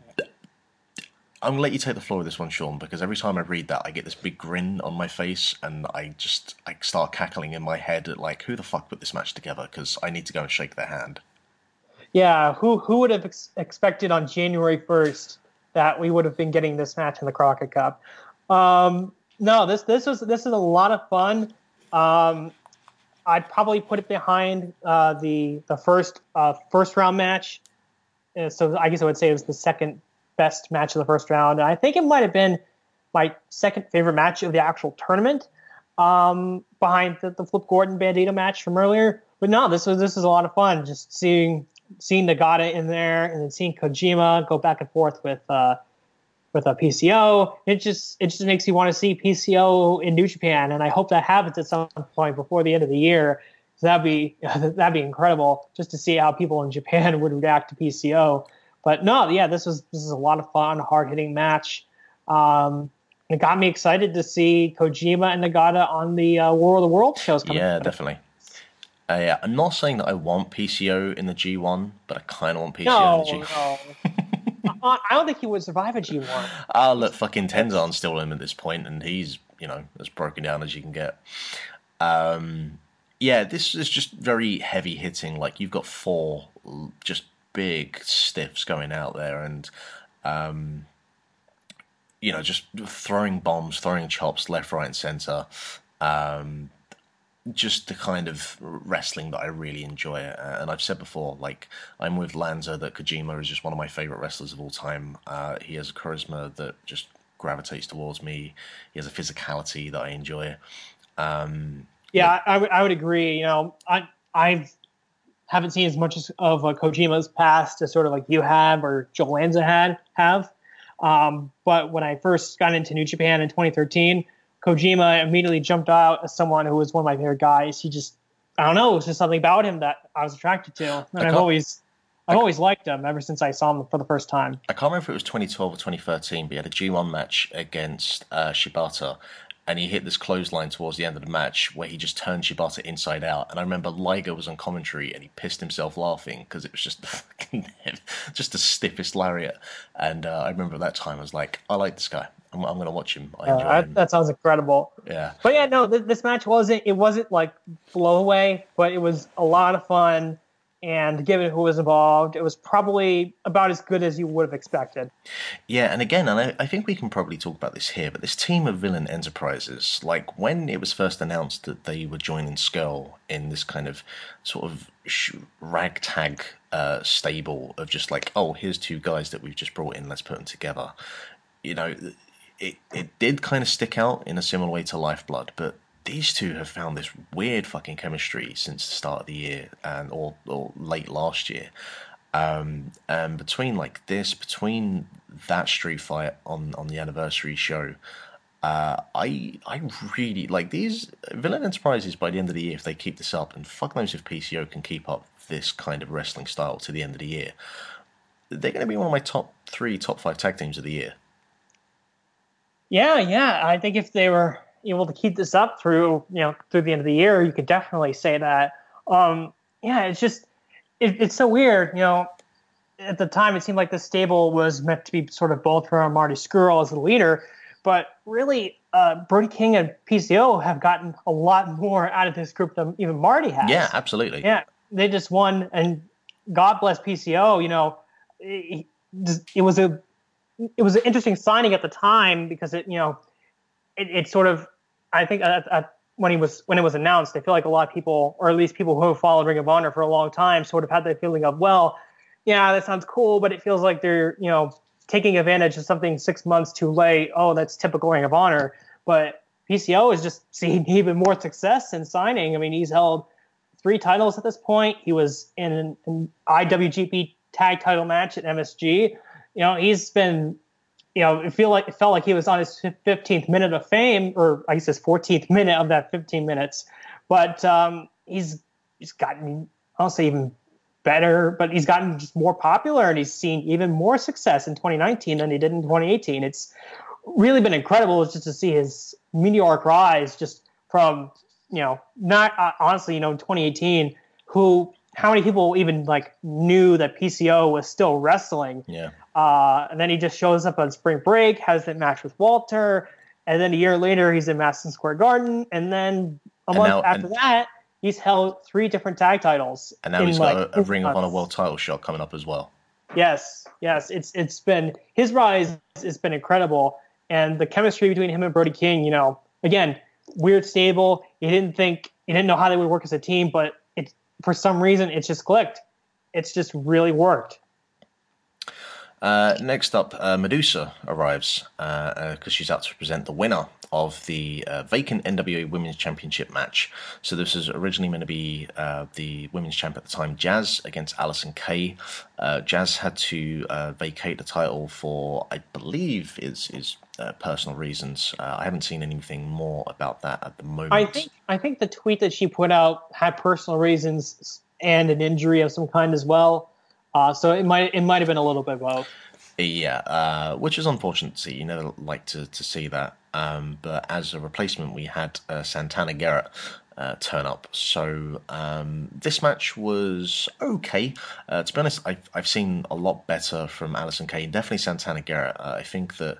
I'm gonna let you take the floor with this one, Sean, because every time I read that, I get this big grin on my face, and I just I start cackling in my head at like, who the fuck put this match together? Because I need to go and shake their hand. Yeah, who who would have ex- expected on January first that we would have been getting this match in the Crockett Cup? Um, no, this this was this is a lot of fun. Um, I'd probably put it behind uh, the the first uh, first round match. Uh, so I guess I would say it was the second best match of the first round. I think it might have been my second favorite match of the actual tournament, um, behind the, the Flip Gordon Bandido match from earlier. But no, this was this is a lot of fun. Just seeing seeing Nagata in there, and then seeing Kojima go back and forth with uh, with a PCO. It just it just makes you want to see PCO in New Japan, and I hope that happens at some point before the end of the year. So that'd be that'd be incredible just to see how people in Japan would react to PCO. But no, yeah, this was this is a lot of fun, hard hitting match. Um, it got me excited to see Kojima and Nagata on the uh, War of the World shows. Coming Yeah, up. definitely. Uh, yeah, I'm not saying that I want PCO in the G1, but I kind of want PCO No, in the G. no. I, I don't think he would survive a G1. Ah, look, fucking Tenzan's still in at this point, and he's you know as broken down as you can get. Um, yeah, this is just very heavy hitting. Like you've got four just big stiffs going out there, and um, you know just throwing bombs, throwing chops left, right, and center. Um, just the kind of wrestling that I really enjoy. Uh, and I've said before, like I'm with Lanza that Kojima is just one of my favorite wrestlers of all time. Uh, he has a charisma that just gravitates towards me. He has a physicality that I enjoy. Um, Yeah, I, I would I would agree. You know, I I haven't seen as much as of uh, Kojima's past as sort of like you have or Joe Lanza had have. Um, but when I first got into New Japan in 2013, Kojima immediately jumped out as someone who was one of my favorite guys. He just I don't know, it was just something about him that I was attracted to, and I've always I've always liked him ever since I saw him for the first time. I can't remember if it was 2012 or 2013, but he had a G1 match against uh, Shibata, and he hit this clothesline towards the end of the match where he just turned Shibata inside out. And I remember Liger was on commentary and he pissed himself laughing because it was just fucking just the stiffest lariat. And uh, I remember at that time I was like, I like this guy. I'm, I'm going to watch him. I Uh, enjoy that, him. that sounds incredible. Yeah. But yeah, no, th- this match wasn't. It wasn't like blow away, but it was a lot of fun. And given who was involved, it was probably about as good as you would have expected. Yeah, and again, and I, I think we can probably talk about this here, but this team of villain enterprises, like when it was first announced that they were joining Scurll in this kind of sort of sh- ragtag uh, stable of just like, oh, here's two guys that we've just brought in, let's put them together. You know, it, it did kind of stick out in a similar way to Lifeblood, but these two have found this weird fucking chemistry since the start of the year and or, or late last year um, and between like this, between that street fight on on the anniversary show, uh, I I really like these Villain Enterprises. By the end of the year, if they keep this up, and fuck knows if PCO can keep up this kind of wrestling style to the end of the year, they're going to be one of my top three, top five tag teams of the year. Yeah, yeah. I think if they were able to keep this up through, you know, through the end of the year, you could definitely say that. Um, yeah, it's just, it, it's so weird. You know, at the time, it seemed like the stable was meant to be sort of both from Marty Scurll as the leader, but really, uh, Brody King and PCO have gotten a lot more out of this group than even Marty has. Yeah, absolutely. Yeah, they just won, and God bless PCO. You know, it, it was a it was an interesting signing at the time because it you know it, it sort of I think at, at, when he was when it was announced, I feel like a lot of people, or at least people who have followed Ring of Honor for a long time, sort of had that feeling of well, yeah, that sounds cool, but it feels like they're you know taking advantage of something six months too late. Oh, that's typical Ring of Honor, but PCO is just seeing even more success in signing. I mean, he's held three titles at this point. He was in an IWGP tag title match at MSG. You know, he's been, you know, it feel like it felt like he was on his 15th minute of fame, or I guess his 14th minute of that 15 minutes. But um, he's he's gotten, I don't say even better, but he's gotten just more popular, and he's seen even more success in 2019 than he did in 2018. It's really been incredible just to see his meteoric rise, just from you know, not uh, honestly, you know, in 2018, who how many people even like knew that PCO was still wrestling? Yeah. Uh, and then he just shows up on spring break, has that match with Walter, and then a year later he's in Madison Square Garden, and then a And month now- after and- that he's held three different tag titles. And now he's got like, a, a Ring of Honor. World Title shot coming up as well. Yes, yes, it's it's been his rise has been incredible, and the chemistry between him and Brody King, you know, again, weird stable. He didn't think he didn't know how they would work as a team, but it for some reason it's just clicked. It's just really worked. Uh, next up, uh, Medusa arrives because she's out to present the winner of the uh, vacant NWA Women's Championship match. So this was originally meant to be uh, the women's champ at the time, Jazz, against Allysin Kay. Uh, Jazz had to uh, vacate the title for, I believe, is is uh, personal reasons. Uh, I haven't seen anything more about that at the moment. I think I think the tweet that she put out had personal reasons and an injury of some kind as well. Uh, so it might it might have been a little bit both. Yeah, uh, which is unfortunate to see. You never like to, to see that. Um, but as a replacement, we had uh, Santana Garrett uh, turn up. So um, this match was okay. Uh, to be honest, I've, I've seen a lot better from Allison Kane, Definitely Santana Garrett. Uh, I think that.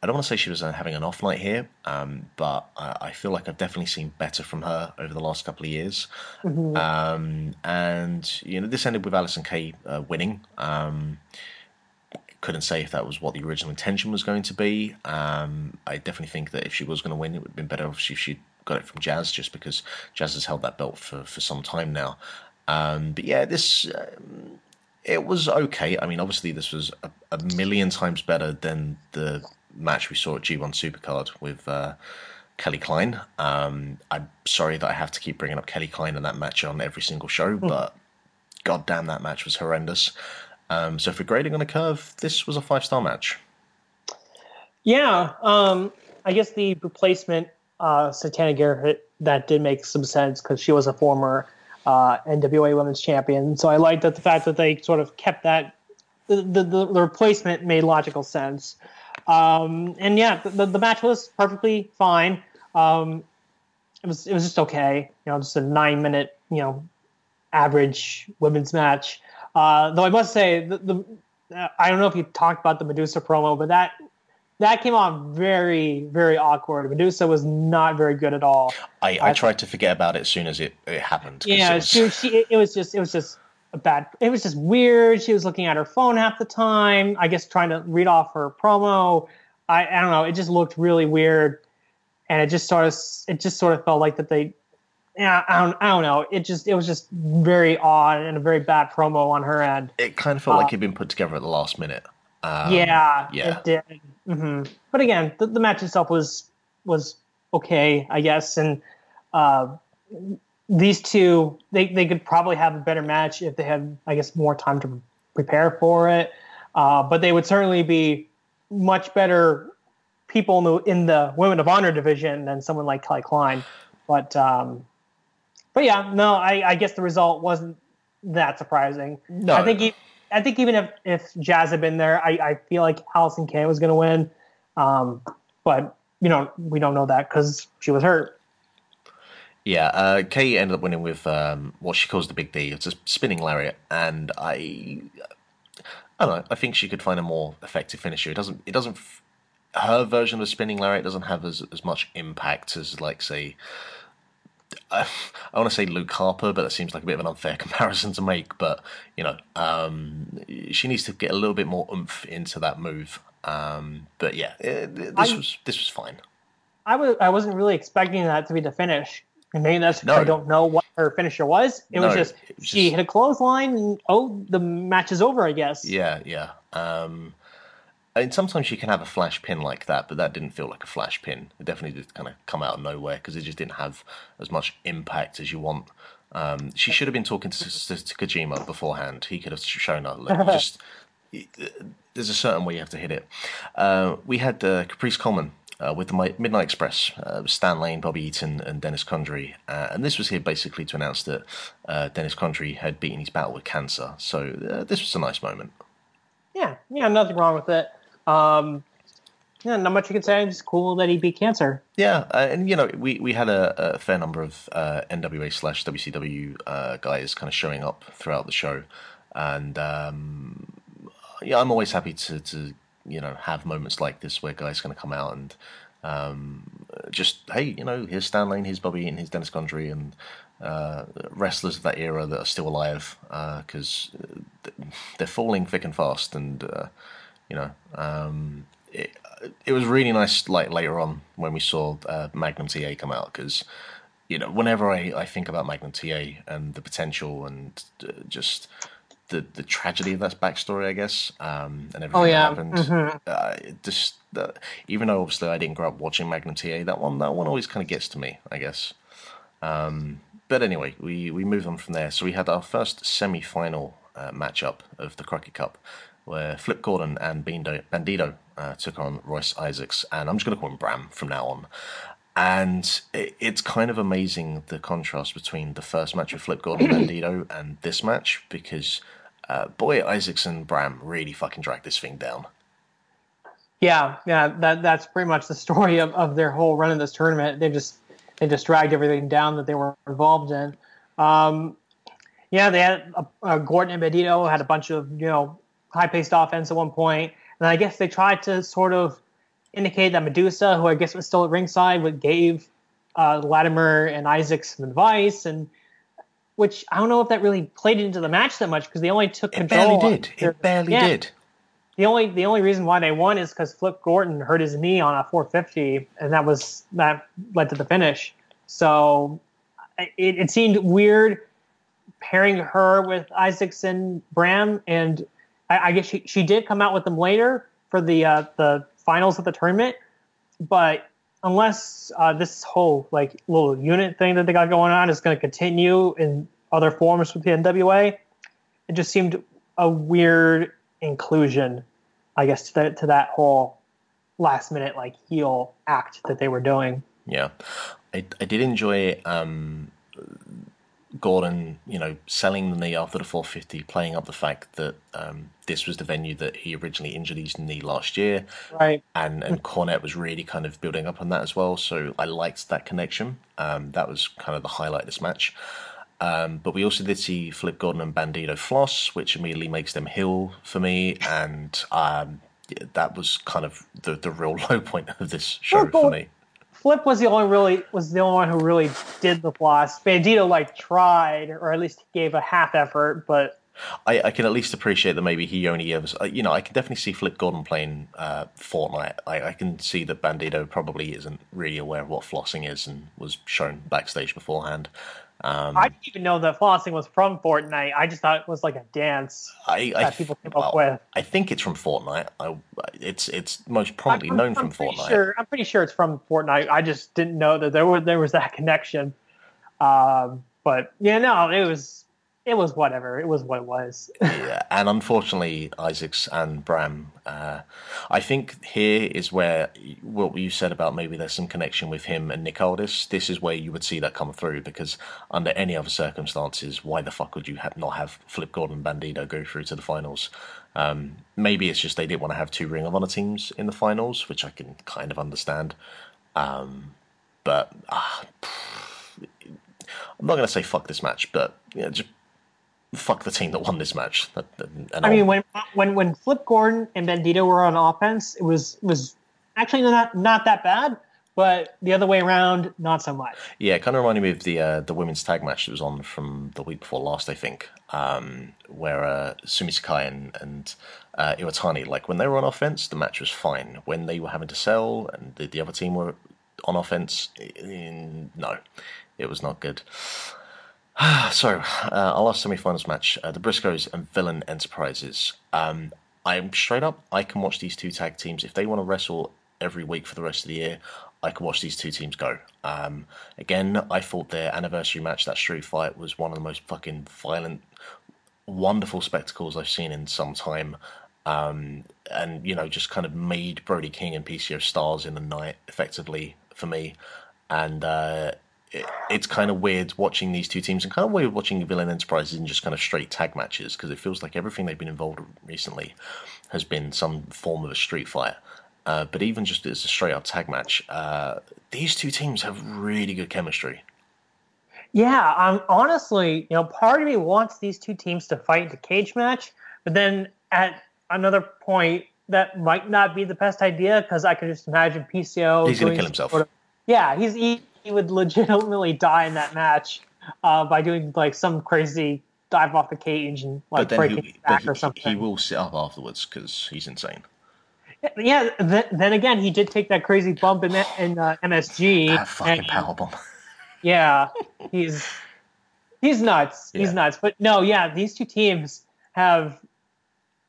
I don't want to say she was uh, having an off night here, um, but uh, I feel like I've definitely seen better from her over the last couple of years. Um, and you know, this ended with Allysin Kay uh, winning. Um, couldn't say if that was what the original intention was going to be. Um, I definitely think that if she was going to win, it would have been better if she, she got it from Jazz, just because Jazz has held that belt for, for some time now. Um, but yeah, this um, it was okay. I mean, obviously, this was a, a million times better than the match we saw at G1 Supercard with uh, Kelly Klein. Um, I'm sorry that I have to keep bringing up Kelly Klein and that match on every single show, but god damn, that match was horrendous. Um, so for grading on a curve, this was a five star match. Yeah, um, I guess the replacement uh, Santana Garrett that did make some sense because she was a former uh, NWA Women's Champion. So I liked that the fact that they sort of kept that the, the, the replacement made logical sense. Um, and yeah, the, the match was perfectly fine. Um, it was it was just okay. You know, just a nine minute you know average women's match. Uh, though I must say the, the uh, I don't know if you talked about the Medusa promo, but that that came off very very awkward. Medusa was not very good at all. I, I tried to forget about it as soon as it, it happened. Yeah, it was- she, she, it was just it was just a bad. It was just weird. She was looking at her phone half the time. I guess trying to read off her promo. I, I don't know. It just looked really weird, and it just sort of it just sort of felt like that they. Yeah, I don't, I don't know. It just it was just very odd and a very bad promo on her end. it kind of felt like it'd been put together at the last minute. Um, yeah, yeah. it did. Mm-hmm. But again, the, the match itself was was okay, I guess, and uh, these two they they could probably have a better match if they had, I guess, more time to prepare for it. Uh, but they would certainly be much better people in the in the Women of Honor division than someone like Kelly Klein. But um, but yeah, no, I, I guess the result wasn't that surprising. No. I think e- I think even if, if Jazz had been there, I, I feel like Allysin Kay was going to win. Um, but you know we don't know that because she was hurt. Yeah, uh, Kay ended up winning with um, what she calls the big D. It's a spinning lariat, and I, I don't know. I think she could find a more effective finisher. It doesn't. It doesn't. Her version of a spinning lariat doesn't have as as much impact as like say. I, I want to say Luke Harper, but that seems like a bit of an unfair comparison to make. But you know, um, she needs to get a little bit more oomph into that move. Um, but yeah, it, this I- was this was fine. I was I wasn't really expecting that to be the finish. And maybe that's because No. I don't know what her finisher was. It was just it was she just- hit a clothesline and oh the match is over, I guess. Yeah, yeah. Um, I mean, sometimes you can have a flash pin like that, but that didn't feel like a flash pin. It definitely did kind of come out of nowhere because it just didn't have as much impact as you want. Um, she should have been talking to, to, to Kojima beforehand. He could have shown her. Like, just there's a certain way you have to hit it. Uh, we had uh, Caprice Coleman uh, with the Mi- Midnight Express, uh, Stan Lane, Bobby Eaton, and Dennis Condrey. Uh, and this was here basically to announce that uh, Dennis Condrey had beaten his battle with cancer. So uh, this was a nice moment. Yeah, yeah, nothing wrong with it. Um yeah, not much you can say. It's cool that he beat cancer. Yeah, uh, and you know, we, we had a, a fair number of uh, NWA slash WCW uh, guys kind of showing up throughout the show, and um, yeah, I'm always happy to, to you know have moments like this where guys of come out and um, just hey, you know, here's Stan Lane, here's Bobby and here's Dennis Condrey, and uh, wrestlers of that era that are still alive because they're falling thick and fast, and uh, you know. Um, it, it was really nice like later on when we saw uh, Magnum TA come out because you know whenever I, I think about Magnum TA and the potential and uh, just the the tragedy of that backstory I guess um, and everything Oh, yeah. that happened uh, just uh, even though obviously I didn't grow up watching Magnum TA that one that one always kind of gets to me I guess um, but anyway we we move on from there so we had our first semi final uh, matchup of the Crockett Cup where Flip Gordon and Bando- Bandido uh, took on Royce Isaacs, and I'm just going to call him Bram from now on. And it's kind of amazing the contrast between the first match with Flip Gordon and Bandido and this match because uh, boy, Isaacs and Bram really fucking dragged this thing down. Yeah, yeah, that that's pretty much the story of, of their whole run in this tournament. They just they just dragged everything down that they were involved in. Um, yeah, they had a, uh, Gordon and Bandido had a bunch of you know high paced offense at one point, and I guess they tried to sort of indicate that Medusa, who I guess was still at ringside, would gave uh, Latimer and Isaac some advice, and which I don't know if that really played into the match that much because they only took It control. barely did. Their- It barely yeah. did. The only the only reason why they won is because Flip Gordon hurt his knee on a 450, and that was that led to the finish. So it, it seemed weird pairing her with Isaacs and Bram, and I, I guess she, she did come out with them later for the uh, the finals of the tournament. But unless uh, this whole like little unit thing that they got going on is going to continue in other forms with the NWA, it just seemed a weird inclusion, I guess, to, that to that whole last minute like heel act that they were doing. Yeah, I, I did enjoy um, Gordon, you know, selling the knee after the 450, playing up the fact that um, this was the venue that he originally injured his knee last year, Right. and and Cornette was really kind of building up on that as well. So I liked that connection. Um, that was kind of the highlight of this match. Um, but we also did see Flip Gordon and Bandido floss, which immediately makes them hill for me, and um, that was kind of the the real low point of this show Well, for me. Flip was the only really was the only one who really did the floss. Bandido like tried, or at least gave a half effort, but I, I can at least appreciate that maybe he only ever, uh, you know, I can definitely see Flip Gordon playing uh, Fortnite. I, I can see that Bandido probably isn't really aware of what flossing is and was shown backstage beforehand. Um, I didn't even know that flossing was from Fortnite. I just thought it was like a dance I, I, that people came well, up with. I think it's from Fortnite. I, it's it's most probably I'm- known I'm from Fortnite. Sure, I'm pretty sure it's from Fortnite. I just didn't know that there was there was that connection. Um, but yeah, no, it was it was whatever. It was what it was. yeah, and unfortunately, Isaacs and Bram. Uh, I think here is where what you said about maybe there's some connection with him and Nick Aldis. This is where you would see that come through because under any other circumstances, why the fuck would you have not have Flip Gordon and Bandido go through to the finals? Um, maybe it's just they didn't want to have two Ring of Honor teams in the finals, which I can kind of understand. Um, but ah, I'm not going to say fuck this match, but yeah, just fuck the team that won this match. I mean, when when when Flip Gordon and Bandido were on offense, it was was actually not not that bad. but the other way around, not so much. Yeah, it kind of reminded me of the uh, the women's tag match that was on from the week before last, I think, um, where uh, Sumi Sakai and, and uh, Iwatani, like when they were on offense, the match was fine. When they were having to sell and the, the other team were on offense, eh, no, it was not good. so, uh, our last semi-finals match, uh, the Briscoes and Villain Enterprises. Um, I'm straight up. I can watch these two tag teams if they want to wrestle every week for the rest of the year. I can watch these two teams go. Um, again, I thought their anniversary match, that street fight, was one of the most fucking violent, wonderful spectacles I've seen in some time. Um, and you know, just kind of made Brody King and PCO stars in the night, effectively for me. And uh, it, it's kind of weird watching these two teams, and kind of weird watching Villain Enterprises in just kind of straight tag matches because it feels like everything they've been involved in recently has been some form of a street fight. Uh, but even just as a straight up tag match, uh, these two teams have really good chemistry. Yeah, um, honestly, you know, part of me wants these two teams to fight in the cage match, but then at another point, that might not be the best idea because I can just imagine PCO. He's going to kill himself. sort of- yeah, he's he, he would legitimately die in that match uh, by doing like some crazy dive off the cage and like breaking he, his back he, or something. he will sit up afterwards because he's insane. Yeah, then, then again, he did take that crazy bump in, in uh, MSG. That fucking and- powerbomb. Yeah, he's he's nuts. He's nuts. But no, yeah, these two teams have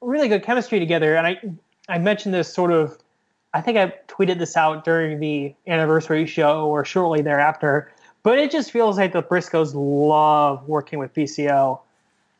really good chemistry together. And I I mentioned this sort of. I think I tweeted this out during the anniversary show or shortly thereafter. But it just feels like the Briscoes love working with PCO.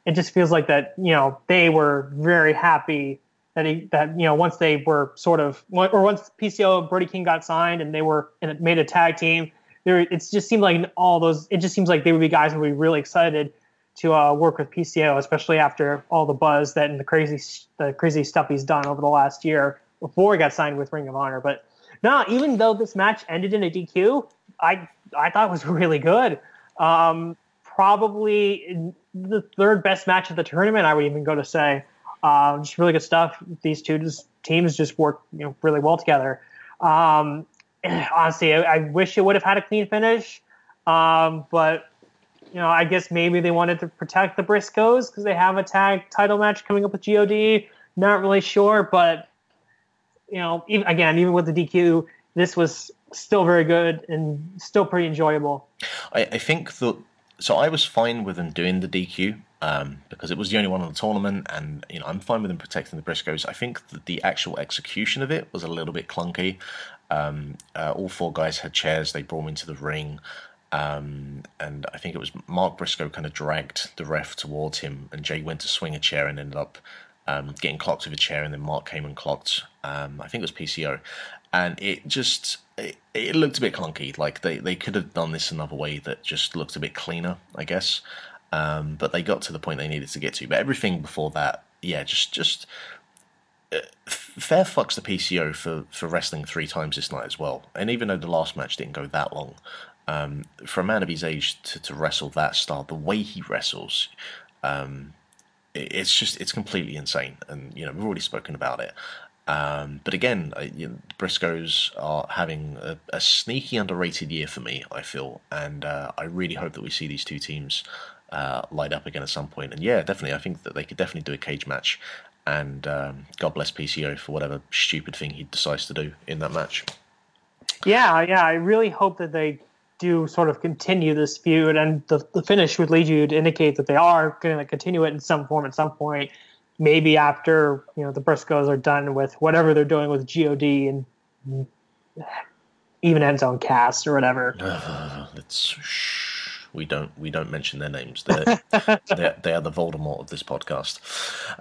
It just feels like that. You know, they were very happy that he that you know once they were sort of or once PCO and Brody King got signed and they were and it made a tag team. There, it just seemed like all those. It just seems like they would be guys who would be really excited to uh, work with PCO, especially after all the buzz that and the crazy the crazy stuff he's done over the last year before he got signed with Ring of Honor. But no, even though this match ended in a DQ, I I thought it was really good. Um, probably the third best match of the tournament. I would even go to say, um, just really good stuff. These two just, teams just work you know really well together. Um, honestly, I, I wish it would have had a clean finish, um, but you know, I guess maybe they wanted to protect the Briscoes because they have a tag title match coming up with God. Not really sure, but you know, even, again, even with the DQ, this was still very good and still pretty enjoyable. I, I think that so I was fine with them doing the DQ um, because it was the only one in the tournament, and you know I'm fine with them protecting the Briscoes. I think that the actual execution of it was a little bit clunky. Um, uh, all four guys had chairs; they brought them into the ring, um, and I think it was Mark Briscoe kind of dragged the ref towards him, and Jay went to swing a chair and ended up um, getting clocked with a chair, and then Mark came and clocked. Um, I think it was PCO, and it just it, it looked a bit clunky. Like they, they could have done this another way that just looked a bit cleaner, I guess. Um, but they got to the point they needed to get to. But everything before that, yeah, just just uh, fair fucks the PCO for for wrestling three times this night as well. And even though the last match didn't go that long, um, for a man of his age to, to wrestle that style, the way he wrestles, um, it's just it's completely insane. And you know we've already spoken about it. Um, but again, you know, Briscoes are having a, a sneaky underrated year for me. I feel, and uh, I really hope that we see these two teams uh, light up again at some point. And yeah, definitely, I think that they could definitely do a cage match. And um, God bless PCO for whatever stupid thing he decides to do in that match. Yeah, yeah. I really hope that they do sort of continue this feud, and the, the finish would lead you to indicate that they are going to continue it in some form at some point. Maybe after you know the Briscoes are done with whatever they're doing with God and even end zone cast or whatever. Let's shh. We don't we don't mention their names. They're, they're, they are the Voldemort of this podcast.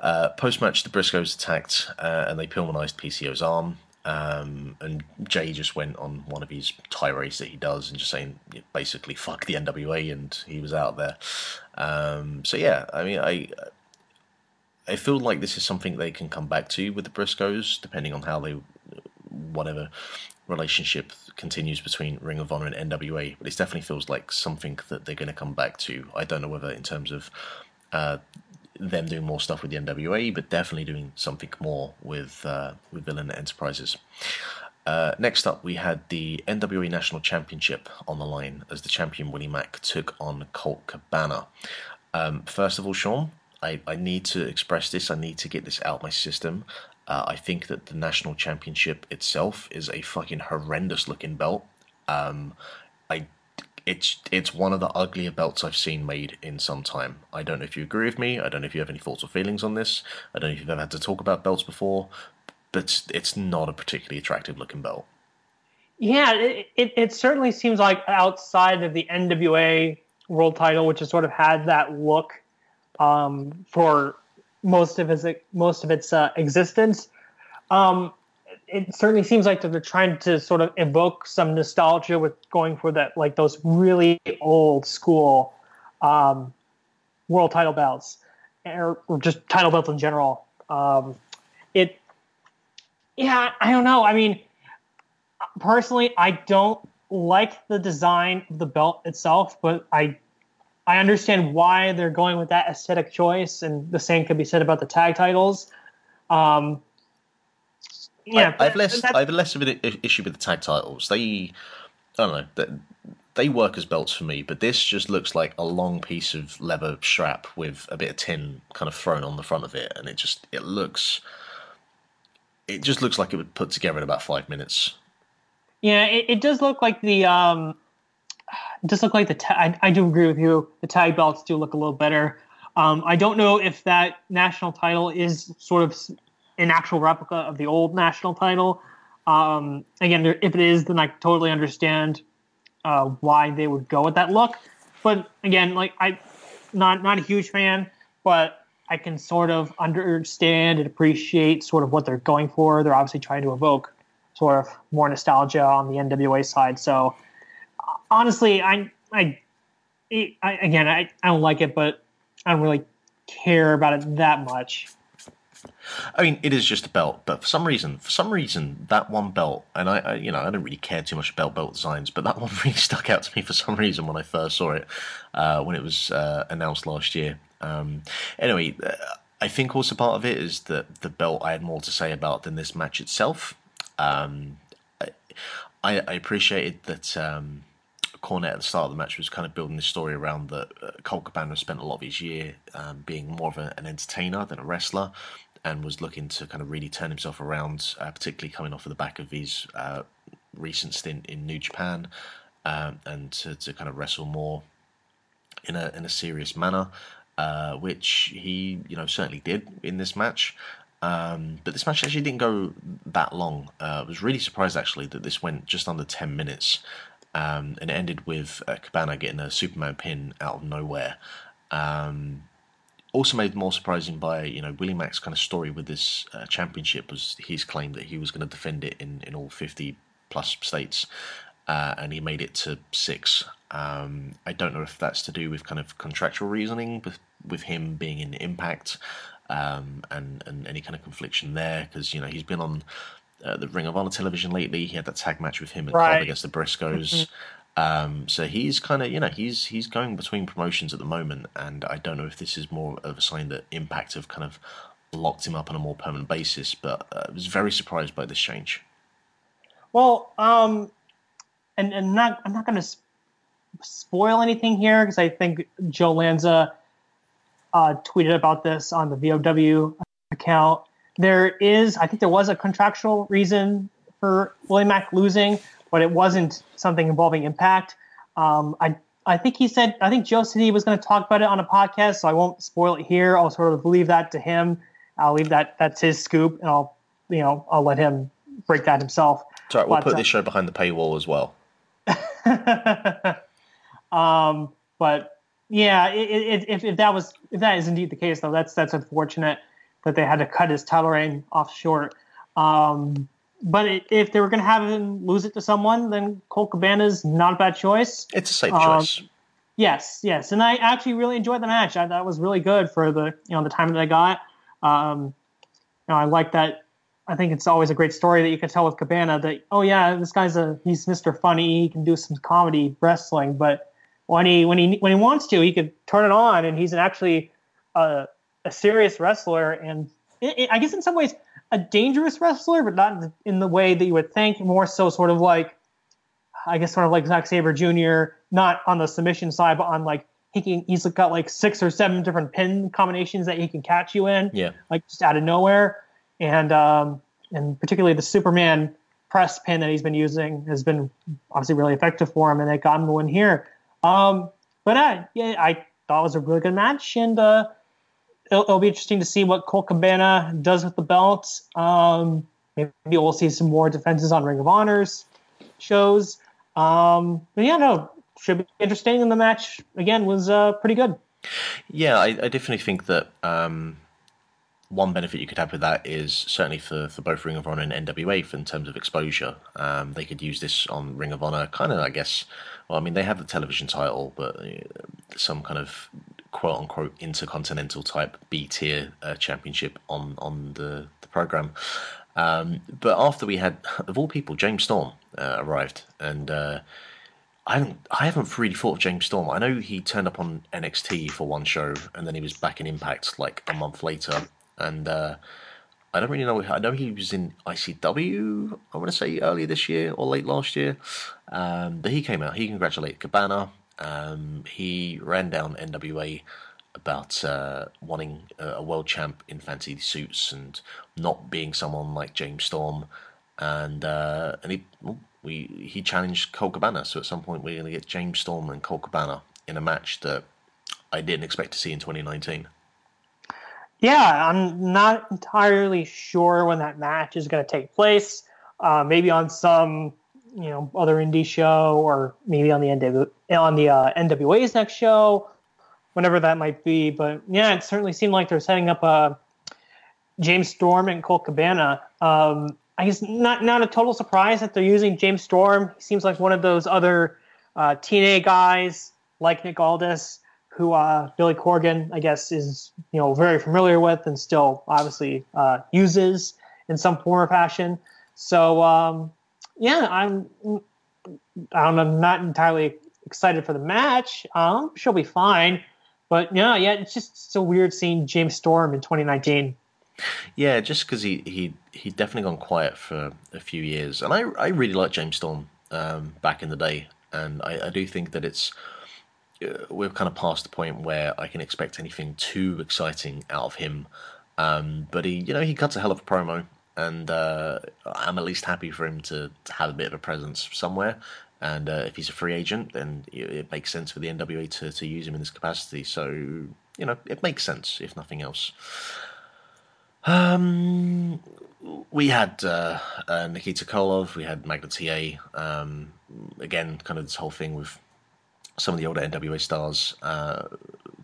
Uh, Post match, the Briscoes attacked uh, and they Pillmanized PCO's arm. Um, and Jay just went on one of his tirades that he does and just saying basically fuck the NWA and he was out there. Um, so yeah, I mean I I feel like this is something they can come back to with the Briscoes, depending on how they whatever relationship continues between Ring of Honor and NWA, but it definitely feels like something that they're going to come back to. I don't know whether in terms of uh, them doing more stuff with the NWA, but definitely doing something more with uh, with Villain Enterprises. Uh, next up, we had the NWA National Championship on the line as the champion Willie Mack took on Colt Cabana. Um, first of all, Sean, I, I need to express this. I need to get this out my system. Uh, I think that the national championship itself is a fucking horrendous looking belt. Um, I it's it's one of the uglier belts I've seen made in some time. I don't know if you agree with me. I don't know if you have any thoughts or feelings on this. I don't know if you've ever had to talk about belts before, but it's not a particularly attractive looking belt. Yeah, it, it, it certainly seems like outside of the NWA world title, which has sort of had that look um, for most of its most of its uh, existence. Um, it certainly seems like they're trying to sort of evoke some nostalgia with going for that, like those really old school um, world title belts, or, just title belts in general. Um, it, yeah, I don't know. I mean, personally, I don't like the design of the belt itself, but I I understand why they're going with that aesthetic choice, and the same could be said about the tag titles. Um, yeah, I, have less. I have less of an issue with the tag titles. They, I don't know. They work as belts for me, but this just looks like a long piece of leather strap with a bit of tin kind of thrown on the front of it, and it just it looks. It just looks like it would put together in about five minutes. Yeah, it, it does look like the um, just look like the ta- I, I, do agree with you. The tag belts do look a little better. Um, I don't know if that national title is sort of an actual replica of the old national title. Um, again, if it is, then I totally understand uh, why they would go with that look. But again, like I, not not a huge fan, but I can sort of understand and appreciate sort of what they're going for. They're obviously trying to evoke sort of more nostalgia on the NWA side. So honestly, I, I, I again, I, I don't like it, but I don't really care about it that much. I mean, it is just a belt, but for some reason, for some reason, that one belt, and I, I, you know, I don't really care too much about belt designs, but that one really stuck out to me for some reason when I first saw it, uh, when it was uh, announced last year. Um, anyway, uh, I think also part of it is that the belt I had more to say about than this match itself. Um, I, I, appreciated that um, Cornette at the start of the match was kind of building this story around that uh, Colt Cabana spent a lot of his year um, being more of a, an entertainer than a wrestler, and was looking to kind of really turn himself around, uh, particularly coming off of the back of his uh, recent stint in New Japan, um, and to, to kind of wrestle more in a in a serious manner, uh, which he you know certainly did in this match. Um, but this match actually didn't go that long. Uh, I was really surprised actually that this went just under 10 minutes. Um, and it ended with uh, Cabana getting a Superman pin out of nowhere. Um, also made more surprising by you know Willie Mack's kind of story with this uh, championship was his claim that he was going to defend it in, in all 50 plus states, uh, and he made it to six. Um, I don't know if that's to do with kind of contractual reasoning with, with him being in Impact um, and and any kind of confliction there because you know he's been on uh, the Ring of Honor television lately. He had that tag match with him at right. Against the Briscoes. Um, so he's kind of you know he's he's going between promotions at the moment, and I don't know if this is more of a sign that Impact have kind of locked him up on a more permanent basis. But uh, I was very surprised by this change. Well, um, and and not I'm not going to spoil anything here because I think Joe Lanza uh, tweeted about this on the VOW account. There is, I think, there was a contractual reason for Willie Mack losing, but it wasn't something involving Impact. Um, I I think he said I think Joe said he was going to talk about it on a podcast, so I won't spoil it here. I'll sort of leave that to him. I'll leave that that's his scoop, and I'll you know I'll let him break that himself. Sorry, we'll but, put this show behind the paywall as well. um, but yeah, it, it, if, if that was if that is indeed the case, though, that's that's unfortunate that they had to cut his title reign off short. Um, but it, if they were going to have him lose it to someone, then Colt Cabana's not a bad choice. It's a safe um, choice. Yes, yes, and I actually really enjoyed the match. I thought it was really good for the you know the time that I got. Um, you know, I like that. I think it's always a great story that you can tell with Cabana that oh yeah, this guy's a he's Mr. Funny. He can do some comedy wrestling, but when he when he when he wants to, he could turn it on, and he's an actually a, a serious wrestler. And it, it, I guess in some ways, a dangerous wrestler, but not in the, in the way that you would think. More so, sort of like, I guess, sort of like Zack Sabre Jr. Not on the submission side, but on like he can. He's got like six or seven different pin combinations that he can catch you in, Yeah. like just out of nowhere. And um, and particularly the Superman press pin that he's been using has been obviously really effective for him, and it got him the win here. Um, but uh, yeah, I thought it was a really good match, and uh, it'll, it'll be interesting to see what Colt Cabana does with the belt. Um, maybe we'll see some more defenses on Ring of Honors shows. Um, but yeah, no, should be interesting. And the match again was uh, pretty good. Yeah, I, I definitely think that um, one benefit you could have with that is certainly for, for both Ring of Honor and NWA in terms of exposure. Um, they could use this on Ring of Honor, kind of, I guess. Well, I mean, they have the television title, but uh, some kind of quote unquote intercontinental type B tier uh, championship on on the the program. Um, but after we had, of all people, James Storm uh, arrived, and uh, I haven't I haven't really thought of James Storm. I know he turned up on NXT for one show, and then he was back in Impact like a month later. And uh, I don't really know. I know he was in ICW. I want to say earlier this year or late last year. Um, but he came out. He congratulated Cabana. Um, he ran down NWA about uh, wanting a, world champ in fancy suits and not being someone like James Storm. And uh, and he we he challenged Colt Cabana. So at some point we're going to get James Storm and Colt Cabana in a match that I didn't expect to see in 2019. Yeah, I'm not entirely sure when that match is going to take place. Uh, maybe on some, you know, other indie show, or maybe on the NW, on the uh, NWA's next show, whenever that might be. But yeah, it certainly seemed like they're setting up a James Storm and Colt Cabana. Um, I guess not not a total surprise that they're using James Storm. He seems like one of those other uh, TNA guys like Nick Aldis who uh, Billy Corgan, I guess, is you know very familiar with and still obviously uh, uses in some form or fashion. So um, yeah, I'm I'm not entirely excited for the match. Um, she'll be fine, but yeah, yeah, it's just so weird seeing James Storm in 2019. Yeah, just because he he he definitely gone quiet for a few years, and I I really like James Storm um, back in the day, and I, I do think that it's uh, we're kind of past the point where I can expect anything too exciting out of him. Um, but he you know he cuts a hell of a promo, and uh, I'm at least happy for him to, to have a bit of a presence somewhere. And uh, if he's a free agent, then it, makes sense for the NWA to, to use him in this capacity. So you know it makes sense if nothing else. Um, we had uh, uh, Nikita Koloff, we had Magnum TA. Um, again, kind of this whole thing with some of the older NWA stars uh,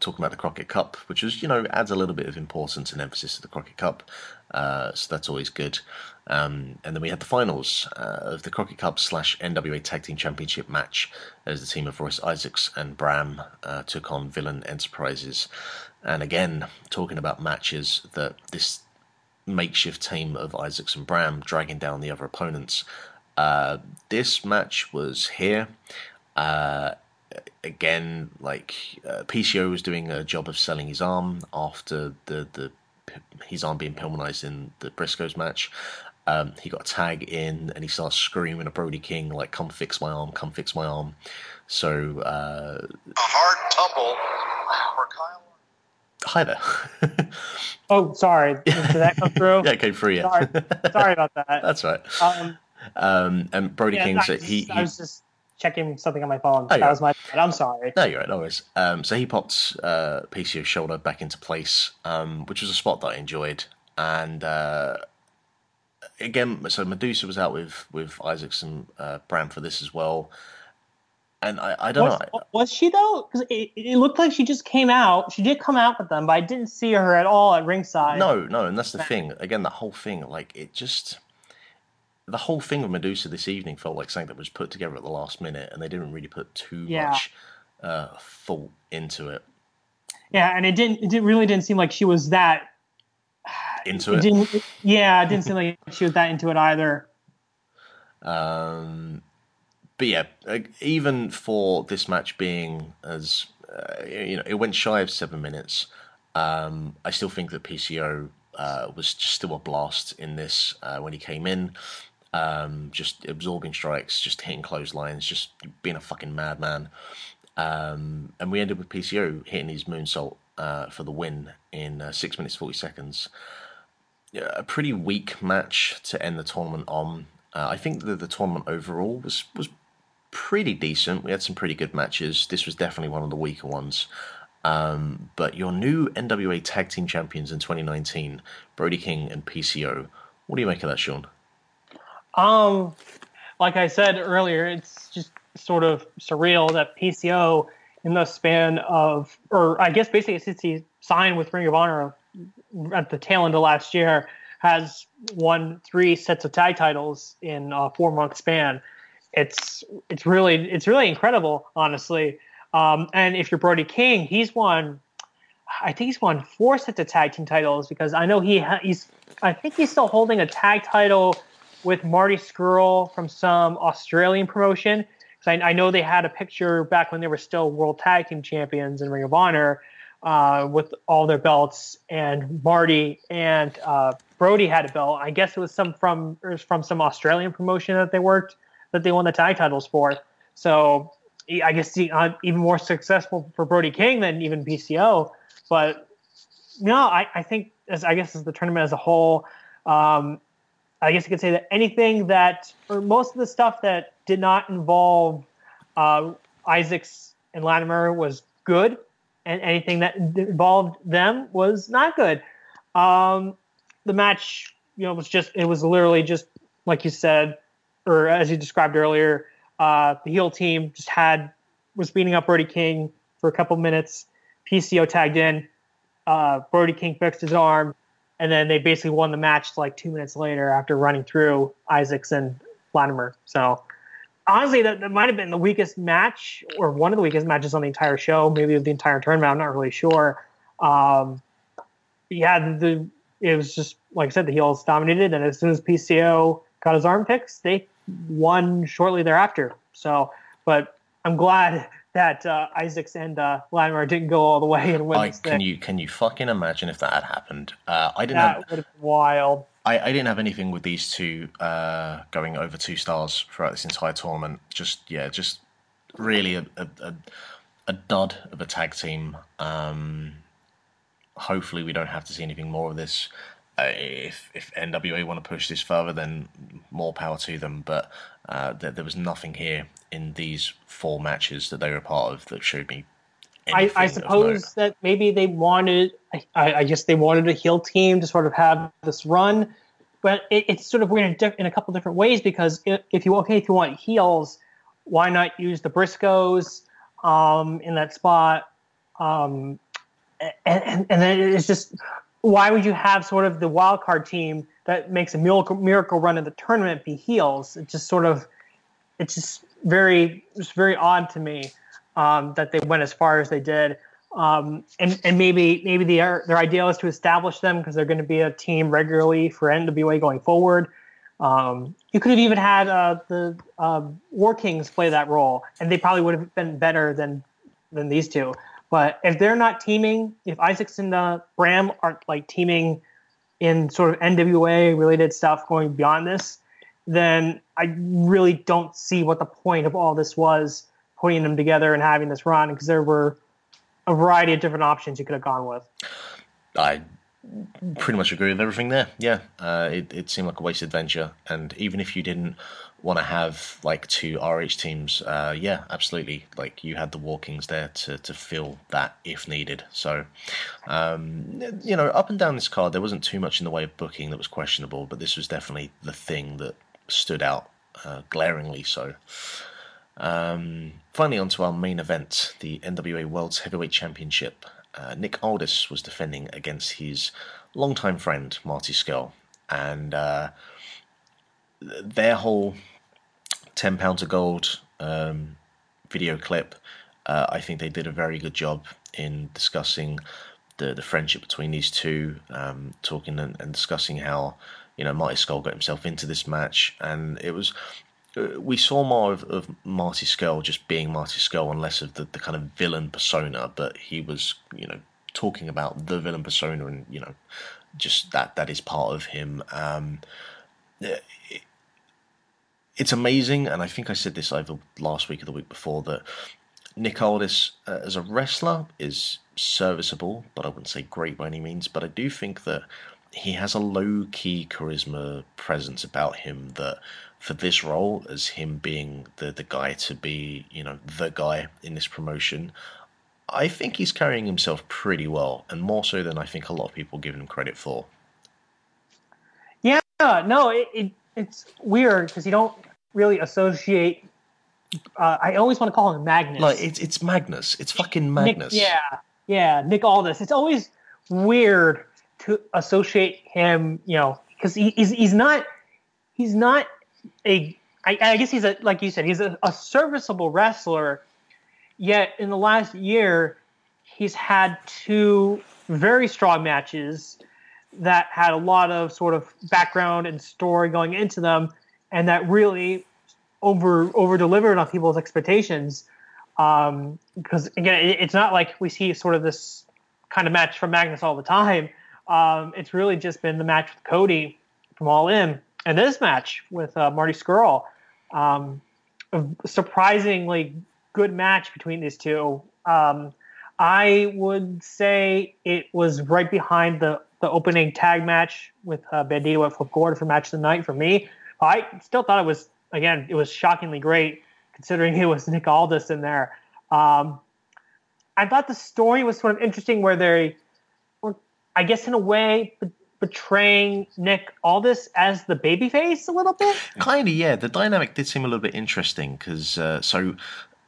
talking about the Crockett Cup, which was, you know, adds a little bit of importance and emphasis to the Crockett Cup. Uh, so that's always good. Um, and then we had the finals uh, of the Crockett Cup slash NWA Tag Team Championship match as the team of Royce Isaacs and Bram uh, took on Villain Enterprises. And again, talking about matches that this makeshift team of Isaacs and Bram dragging down the other opponents. Uh, this match was here. Uh, again, like uh, PCO was doing a job of selling his arm after the, the his arm being Pillmanized in the Briscoes match. Um, he got a tag in and he starts screaming at Brody King like, "Come fix my arm! Come fix my arm!" So uh, A hard tumble for Kyle. hi there. Oh, sorry, did that come through? yeah, it came through. Yeah, Sorry, sorry about that. that's right. Um, Um, and Brody yeah, King, I, so was, he, I he was just checking something on my phone. Oh, that was my bad. I'm sorry. No, you're right, no worries. Um, so he popped uh, PCO's shoulder back into place, um, which was a spot that I enjoyed. And uh, again, so Medusa was out with with Isaacs and uh, Bram for this as well. And I, I don't Was, know. was she though? Because it, it looked like she just came out. She did come out with them, but I didn't see her at all at ringside. No, no, and that's the thing. Again, the whole thing, like it just, the whole thing with Medusa this evening felt like something that was put together at the last minute, and they didn't really put too Yeah. much uh, thought into it. Yeah, and it didn't. It didn't, really didn't seem like she was that. Into It it. didn't. Yeah, it didn't seem like she was that into it either. Um, but yeah, even for this match being as uh, you know, it went shy of seven minutes. Um, I still think that PCO uh, was just still a blast in this uh, when he came in. Um, just absorbing strikes, just hitting clotheslines, just being a fucking madman. Um, and we ended with PCO hitting his moonsault uh, for the win in uh, six minutes forty seconds. Yeah, a pretty weak match to end the tournament on. Uh, I think that the tournament overall was was pretty decent. We had some pretty good matches. This was definitely one of the weaker ones. Um, but your new NWA Tag Team Champions in 2019, Brody King and PCO. What do you make of that, Sean? Um, like I said earlier, it's just sort of surreal that PCO, in the span of, or I guess basically since he signed with Ring of Honor at the tail end of last year, has won three sets of tag titles in a four month span. It's it's really it's really incredible, honestly. Um, and if you're Brody King, he's won. I think he's won four sets of tag team titles because I know he ha- he's. I think he's still holding a tag title with Marty Scurll from some Australian promotion. Because I, I know they had a picture back when they were still World Tag Team Champions in Ring of Honor uh, with all their belts, and Marty and uh, Brody had a belt. I guess it was some from was from some Australian promotion that they worked that they won the tag titles for. So I guess uh, even more successful for Brody King than even PCO. But no, I, I think as I guess as the tournament as a whole, um, I guess you could say that anything that or most of the stuff that did not involve uh, Isaacs and Latimer was good, and anything that involved them was not good. Um, the match, you know, was just it was literally just like you said, or as you described earlier, uh, the heel team just had was beating up Brody King for a couple minutes. PCO tagged in. Uh, Brody King fixed his arm, and then they basically won the match like two minutes later after running through Isaacs and Latimer. So honestly, that, that might have been the weakest match or one of the weakest matches on the entire show, maybe of the entire tournament. I'm not really sure. Um, yeah, the it was just like I said, the heels dominated, and as soon as PCO got his arm fixed, they won shortly thereafter. So, but I'm glad that uh, Isaacs and uh, Latimer didn't go all the way and win. I, can you can you fucking imagine if that had happened? Uh, I didn't have That would have been wild. I, I didn't have anything with these two uh, going over two stars throughout this entire tournament. Just yeah, just really a a, a, a dud of a tag team. Um, hopefully, we don't have to see anything more of this. Uh, if if NWA want to push this further, then more power to them. But uh, there, there was nothing here in these four matches that they were a part of that showed me. I, I suppose that maybe they wanted, I, I guess they wanted a heel team to sort of have this run, but it, it's sort of weird in, diff- in a couple different ways because if, if you okay, if you want heels, why not use the Briscoes um, in that spot? Um, and, and, and then it's just why would you have sort of the wild card team that makes a miracle miracle run in the tournament be heels? It just sort of it's just very it's very odd to me um, that they went as far as they did. Um, and and maybe maybe their their idea is to establish them because they're going to be a team regularly for NWA going forward. Um, you could have even had uh, the um, War Kings play that role, and they probably would have been better than than these two. But if they're not teaming, if Isaacs and uh, Bram aren't like teaming in sort of NWA related stuff going beyond this, then I really don't see what the point of all this was putting them together and having this run because there were a variety of different options you could have gone with. I pretty much agree with everything there. Yeah, uh, it it seemed like a wasted venture, and even if you didn't want to have like two RH teams, uh, yeah, absolutely. Like you had the War Kings there to to fill that if needed. So, um, you know, up and down this card, there wasn't too much in the way of booking that was questionable, but this was definitely the thing that stood out uh, glaringly. So. Um, finally, on to our main event, the NWA World's Heavyweight Championship. Uh, Nick Aldis was defending against his longtime friend Marty Scurll, and uh, their whole ten pounds of gold um, video clip. Uh, I think they did a very good job in discussing the the friendship between these two, um, talking and, and discussing how you know Marty Scurll got himself into this match, and it was uh, we saw more of, of Marty Scurll just being Marty Scurll and less of the, the kind of villain persona, but he was, you know, talking about the villain persona and, you know, just that that is part of him. Um, it- it's amazing, and I think I said this either last week or the week before that Nick Aldis uh, as a wrestler is serviceable, but I wouldn't say great by any means. But I do think that he has a low key charisma presence about him that for this role, as him being the, the guy to be, you know, the guy in this promotion, I think he's carrying himself pretty well, and more so than I think a lot of people give him credit for. Yeah, no, it, it it's weird because you don't really associate. Uh, I always want to call him Magnus. Like it's it's Magnus, it's fucking Nick, Magnus. yeah, yeah, Nick Aldis. It's always weird to associate him, you know, because he, he's he's not he's not a. I, I guess he's a like you said, he's a, a serviceable wrestler. Yet in the last year, he's had two very strong matches that had a lot of sort of background and story going into them, and that really over over delivered on people's expectations. Um, because again, it, it's not like we see sort of this kind of match from Magnus all the time. Um, it's really just been the match with Cody from All In, and this match with uh, Marty Scurll. Um, a surprisingly good match between these two. Um, I would say it was right behind the, the opening tag match with uh, Bandido at Flip Gordon for match of the night for me. I still thought it was again it was shockingly great considering it was Nick Aldis in there. Um, I thought the story was sort of interesting where they I guess, in a way, be- betraying Nick Aldis as the babyface a little bit. Kind of, yeah. The dynamic did seem a little bit interesting because uh, so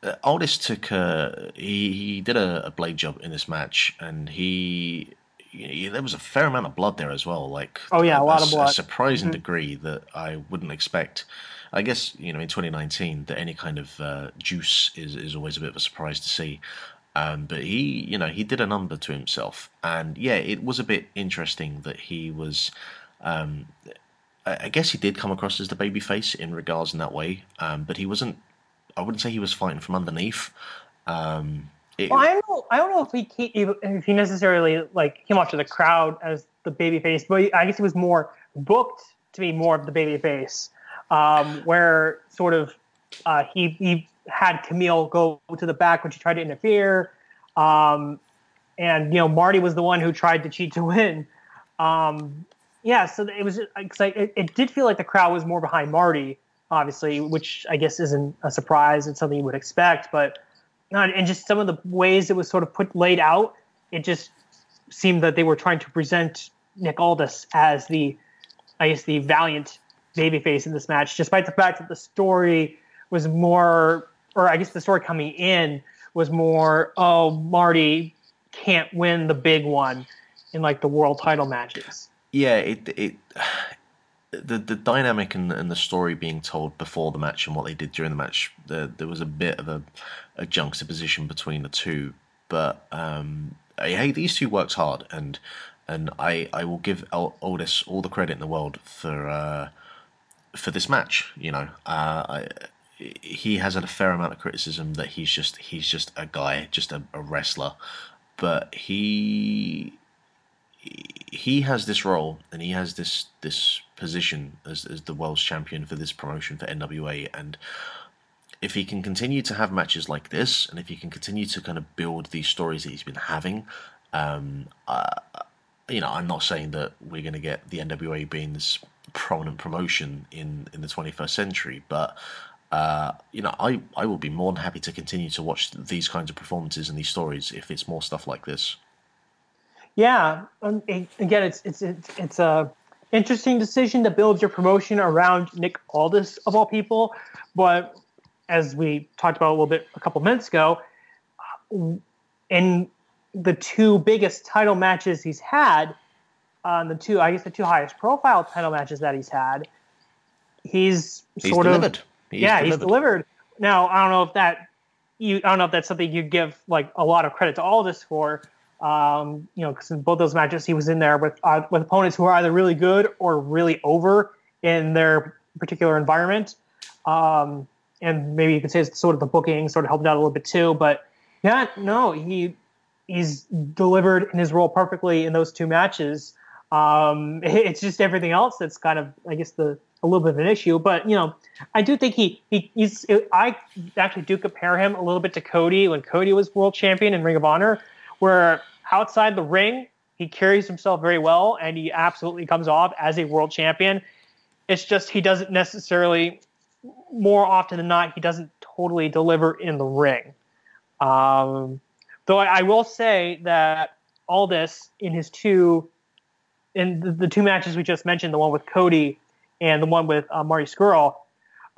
uh, Aldis took uh, he he did a, a blade job in this match, and he, he- there was a fair amount of blood there as well. Like Oh, yeah, a lot of blood. a surprising Mhm. degree that I wouldn't expect. I guess you know in 2019 that any kind of uh, juice is is always a bit of a surprise to see. Um, but he, you know, he did a number to himself, and yeah, it was a bit interesting that he was. Um, I guess he did come across as the babyface in regards in that way, um, but he wasn't. I wouldn't say he was fighting from underneath. Um, it, Well, I don't know. I don't know if he if he necessarily like came off to the crowd as the babyface, but I guess he was more booked to be more of the babyface, um, where sort of uh, he he had Camille go to the back when she tried to interfere, um, and you know Marty was the one who tried to cheat to win. Um, yeah, so it was because it, it did feel like the crowd was more behind Marty, obviously, which I guess isn't a surprise. It's something you would expect, but not and just some of the ways it was sort of put laid out, it just seemed that they were trying to present Nick Aldis as the, I guess, the valiant babyface in this match, despite the fact that the story was more, or I guess the story coming in was more, oh, Marty can't win the big one in like the world title matches. yeah, it it the the dynamic and, and the story being told before the match and what they did during the match, there there was a bit of a, a juxtaposition between the two. But um, hey, these two worked hard, and and I I will give Al- Aldis all the credit in the world for uh, for this match. You know, uh, I, he has had a fair amount of criticism that he's just he's just a guy, just a, a wrestler, but he he has this role and he has this this position as as the world's champion for this promotion for NWA and if he can continue to have matches like this and if he can continue to kind of build these stories that he's been having um uh, you know I'm not saying that we're going to get the NWA being this prominent promotion in in the 21st century but uh, you know, I, I will be more than happy to continue to watch these kinds of performances and these stories if it's more stuff like this. Yeah, um, again, it's it's it's it's a interesting decision to build your promotion around Nick Aldis of all people, but as we talked about a little bit a couple minutes ago, in the two biggest title matches he's had, um, the two I guess the two highest profile title matches that he's had, he's, He's sort delivered. of He's yeah, delivered. he's delivered. Now, I don't know if that you I don't know if that's something you give like a lot of credit to Aldis for. Um, you know, because in both those matches he was in there with uh, with opponents who are either really good or really over in their particular environment. Um, and maybe you could say it's sort of the booking sort of helped out a little bit too. But yeah, no, he he's delivered in his role perfectly in those two matches. Um, it's just everything else that's kind of, I guess, the a little bit of an issue. But you know, I do think he, he he's. I actually do compare him a little bit to Cody when Cody was world champion in Ring of Honor, where outside the ring he carries himself very well and he absolutely comes off as a world champion. It's just he doesn't necessarily, more often than not, he doesn't totally deliver in the ring. Um, though I, I will say that Aldis in his two, in the, the two matches we just mentioned, the one with Cody and the one with uh, Marty Scurll,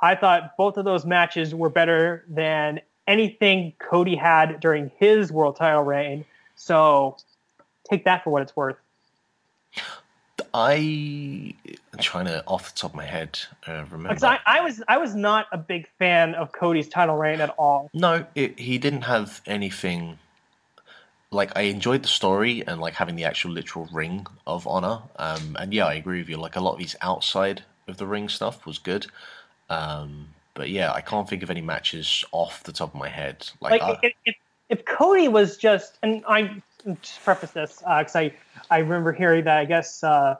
I thought both of those matches were better than anything Cody had during his world title reign. So take that for what it's worth. I am trying to off the top of my head uh, remember. Because I, I was I was not a big fan of Cody's title reign at all. No, it, he didn't have anything. Like I enjoyed the story and like having the actual literal ring of honor. Um, and yeah, I agree with you. Like a lot of these outside of the ring stuff was good. Um, but yeah, I can't think of any matches off the top of my head. Like, Like I- if, if, Cody was just and I just preface this because I I remember hearing that I guess uh,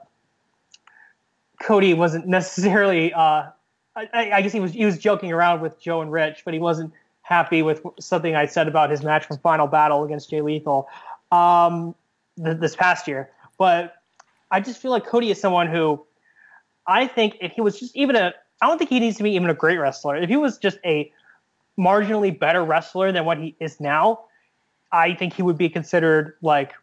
Cody wasn't necessarily uh, I, I guess he was he was joking around with Joe and Rich, but he wasn't happy with something I said about his match from Final Battle against Jay Lethal um, th- this past year. But I just feel like Cody is someone who I think if he was just even a I don't think he needs to be even a great wrestler. If he was just a marginally better wrestler than what he is now, I think he would be considered like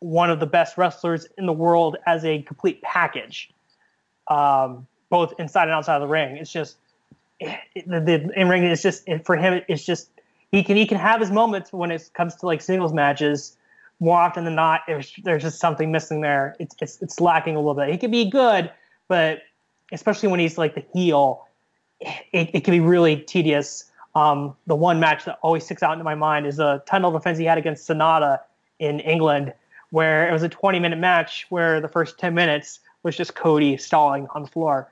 one of the best wrestlers in the world as a complete package, um, both inside and outside of the ring. It's just the, the in ring is just for him. It's just he can he can have his moments when it comes to like singles matches. More often than not, there's just something missing there. It's it's it's lacking a little bit. He can be good, but especially when he's like the heel, it, it can be really tedious. Um, the one match that always sticks out into my mind is a title defense he had against Sanada in England, where it was a 20 minute match where the first 10 minutes was just Cody stalling on the floor.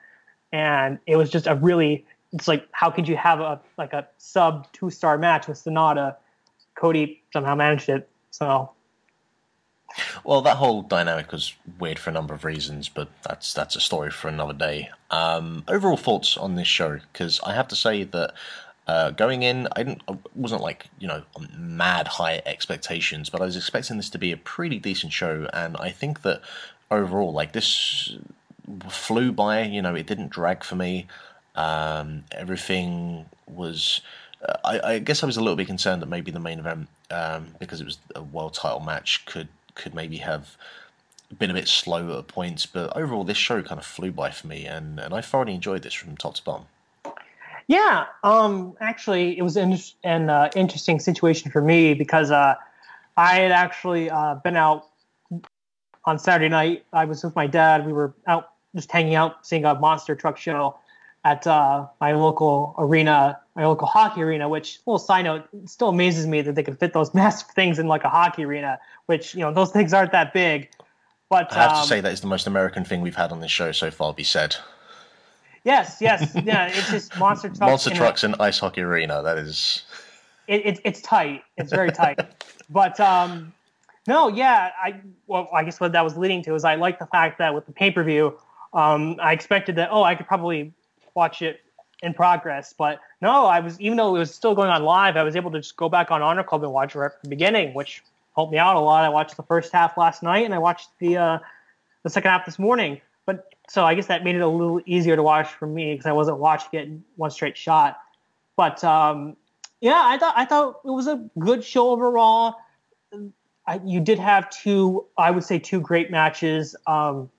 And it was just a really, it's like, how could you have a like a sub two star match with Sanada? Cody somehow managed it. So Well, that whole dynamic was weird for a number of reasons, but that's that's a story for another day. Um, overall thoughts on this show? Because I have to say that uh, going in, I didn't, I wasn't like you know mad high expectations, but I was expecting this to be a pretty decent show, and I think that overall, like this flew by. You know, it didn't drag for me. Um, everything was. Uh, I, I guess I was a little bit concerned that maybe the main event, um, because it was a world title match, could could maybe have been a bit slow at points. But overall, this show kind of flew by for me, and, and I thoroughly enjoyed this from top to bottom. Yeah, um, actually, it was an, an uh, interesting situation for me because uh, I had actually uh, been out on Saturday night. I was with my dad. We were out just hanging out, seeing a monster truck show at uh, my local arena, my local hockey arena. Which, little side note, still amazes me that they can fit those massive things in like a hockey arena. Which you know, those things aren't that big. But I have um, to say that is the most American thing we've had on this show so far. Be said, yes, yes, yeah, it's just monster trucks. monster in trucks and ice hockey arena. That is it, it, it's tight. It's very tight. but um, no, yeah, I well, I guess what that was leading to is I like the fact that with the pay per view, um, I expected that oh, I could probably watch it in progress, but no, I was even though it was still going on live, I was able to just go back on Honor Club and watch right from the beginning, which helped me out a lot. I watched the first half last night, and I watched the uh, the second half this morning. But so I guess that made it a little easier to watch for me because I wasn't watching it in one straight shot. But um, yeah, I thought I thought it was a good show overall. I, you did have two, I would say, two great matches. Um,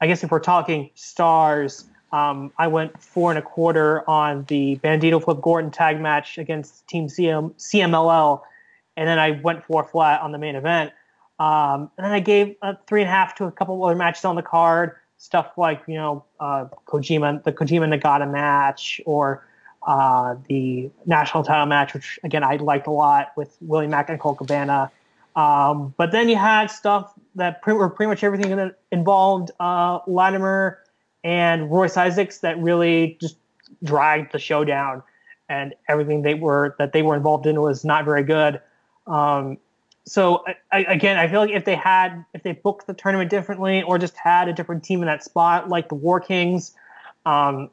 I guess if we're talking stars, um, I went four and a quarter on the Bandido Flip Gordon tag match against Team CM, CMLL, and then I went four flat on the main event. Um, and then I gave a three and a half to a couple other matches on the card, stuff like you know uh, Kojima, the Kojima Nagata match, or uh, the national title match, which again I liked a lot with Willie Mack and Colt Cabana. Um, but then you had stuff that pre- were pretty much everything that involved uh, Latimer and Royce Isaacs that really just dragged the show down, and everything they were that they were involved in was not very good. Um, so I, again, I feel like if they had, if they booked the tournament differently, or just had a different team in that spot, like the War Kings, um,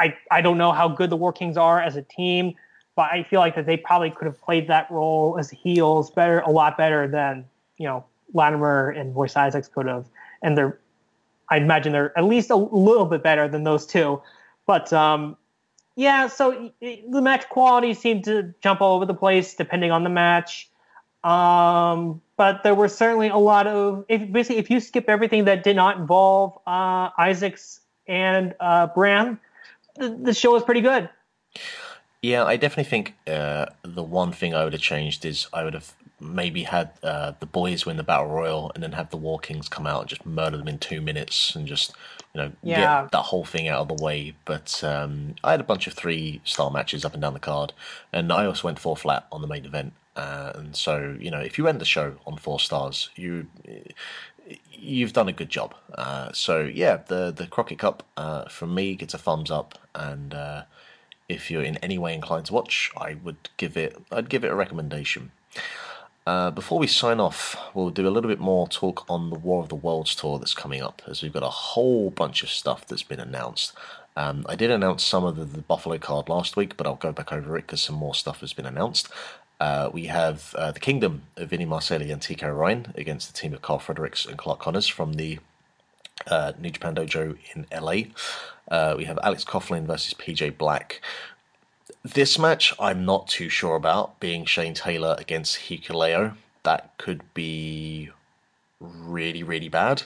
I I don't know how good the War Kings are as a team, but I feel like that they probably could have played that role as heels better, a lot better than you know Latimer and Royce Isaacs could have, and they're, I imagine they're at least a little bit better than those two, but um, yeah, so the match quality seemed to jump all over the place depending on the match. Um, but there were certainly a lot of if basically if you skip everything that did not involve uh, Isaacs and uh, Bram, the, the show was pretty good. Yeah, I definitely think uh, the one thing I would have changed is I would have maybe had uh, the boys win the battle royal and then have the War Kings come out and just murder them in two minutes and just you know Yeah. get that whole thing out of the way. But um, I had a bunch of three star matches up and down the card, and I also went four flat on the main event. Uh, and so you know if you end the show on four stars, you you've done a good job. Uh, so yeah, the the Crockett Cup uh, from me gets a thumbs up, and uh, if you're in any way inclined to watch, I would give it I'd give it a recommendation. Uh, before we sign off, we'll do a little bit more talk on the War of the Worlds tour that's coming up, as we've got a whole bunch of stuff that's been announced. Um, I did announce some of the, the Buffalo card last week, but I'll go back over it because some more stuff has been announced. Uh, we have uh, the Kingdom of Vinny Marseglia and TK Ryan against the team of Karl Fredericks and Clark Connors from the uh, New Japan Dojo in LA. Uh, we have Alex Coughlin versus PJ Black. This match, I'm not too sure about, being Shane Taylor against Hikuleo. That could be really, really bad.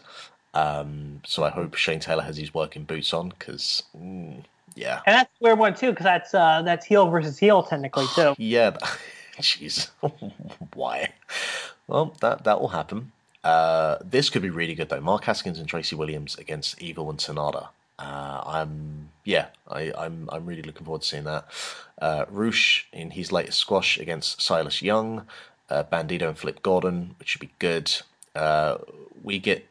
Um, so I hope Shane Taylor has his working boots on because, mm, yeah. And that's weird one too, because that's uh, that's heel versus heel technically too. Yeah, jeez, why? Well, that that will happen. Uh, this could be really good though. Mark Haskins and Tracy Williams against Evil and Sanada. Uh, I'm yeah, I, I'm I'm really looking forward to seeing that. Uh, Rush in his latest squash against Silas Young, uh, Bandido and Flip Gordon, which should be good. Uh, we get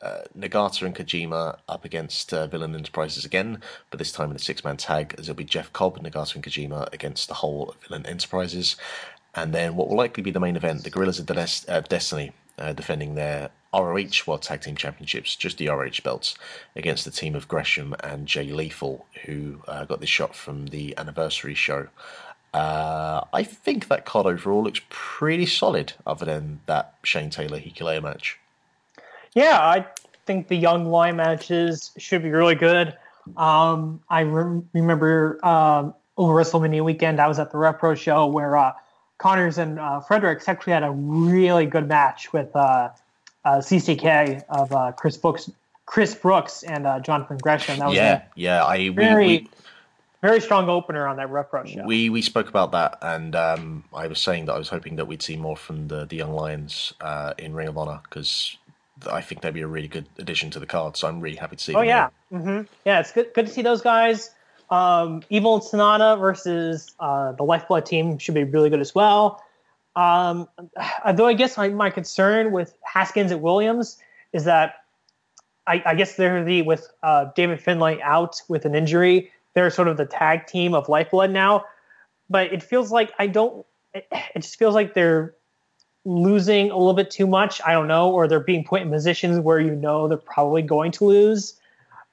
uh, Nagata and Kojima up against uh, Villain Enterprises again, but this time in a six man tag, as it'll be Jeff Cobb, Nagata, and Kojima against the whole Villain Enterprises. And then what will likely be the main event, the Guerrillas of uh, Destiny uh, defending their ROH World Tag Team Championships, just the ROH belts, against the team of Gresham and Jay Lethal, who uh, got this shot from the anniversary show. Uh, I think that card overall looks pretty solid, other than that Shane Taylor Hikuleo match. Yeah, I think the young Lion matches should be really good. Um, I rem- remember um, over WrestleMania weekend, I was at the Rev Pro show where uh, Connors and uh, Fredericks actually had a really good match with uh, uh, CCK of uh, Chris Brookes, Chris Brookes and uh, Jonathan Gresham. That was Yeah, yeah. I we, Very- we, very strong opener on that Rev Pro show. we we spoke about that, and um, I was saying that I was hoping that we'd see more from the the young lions uh, in Ring of Honor because I think they'd be a really good addition to the card. So I'm really happy to see. Oh them yeah, here. hmm yeah. It's good. Good to see those guys. Um, Evil and Sanada versus uh, the Lifeblood team should be really good as well. Um, although I guess my, my concern with Haskins and Williams is that I, I guess they're the with uh, David Finlay out with an injury. They're sort of the tag team of Lifeblood now, but it feels like I don't. It, it just feels like they're losing a little bit too much. I don't know, or they're being put in positions where you know they're probably going to lose.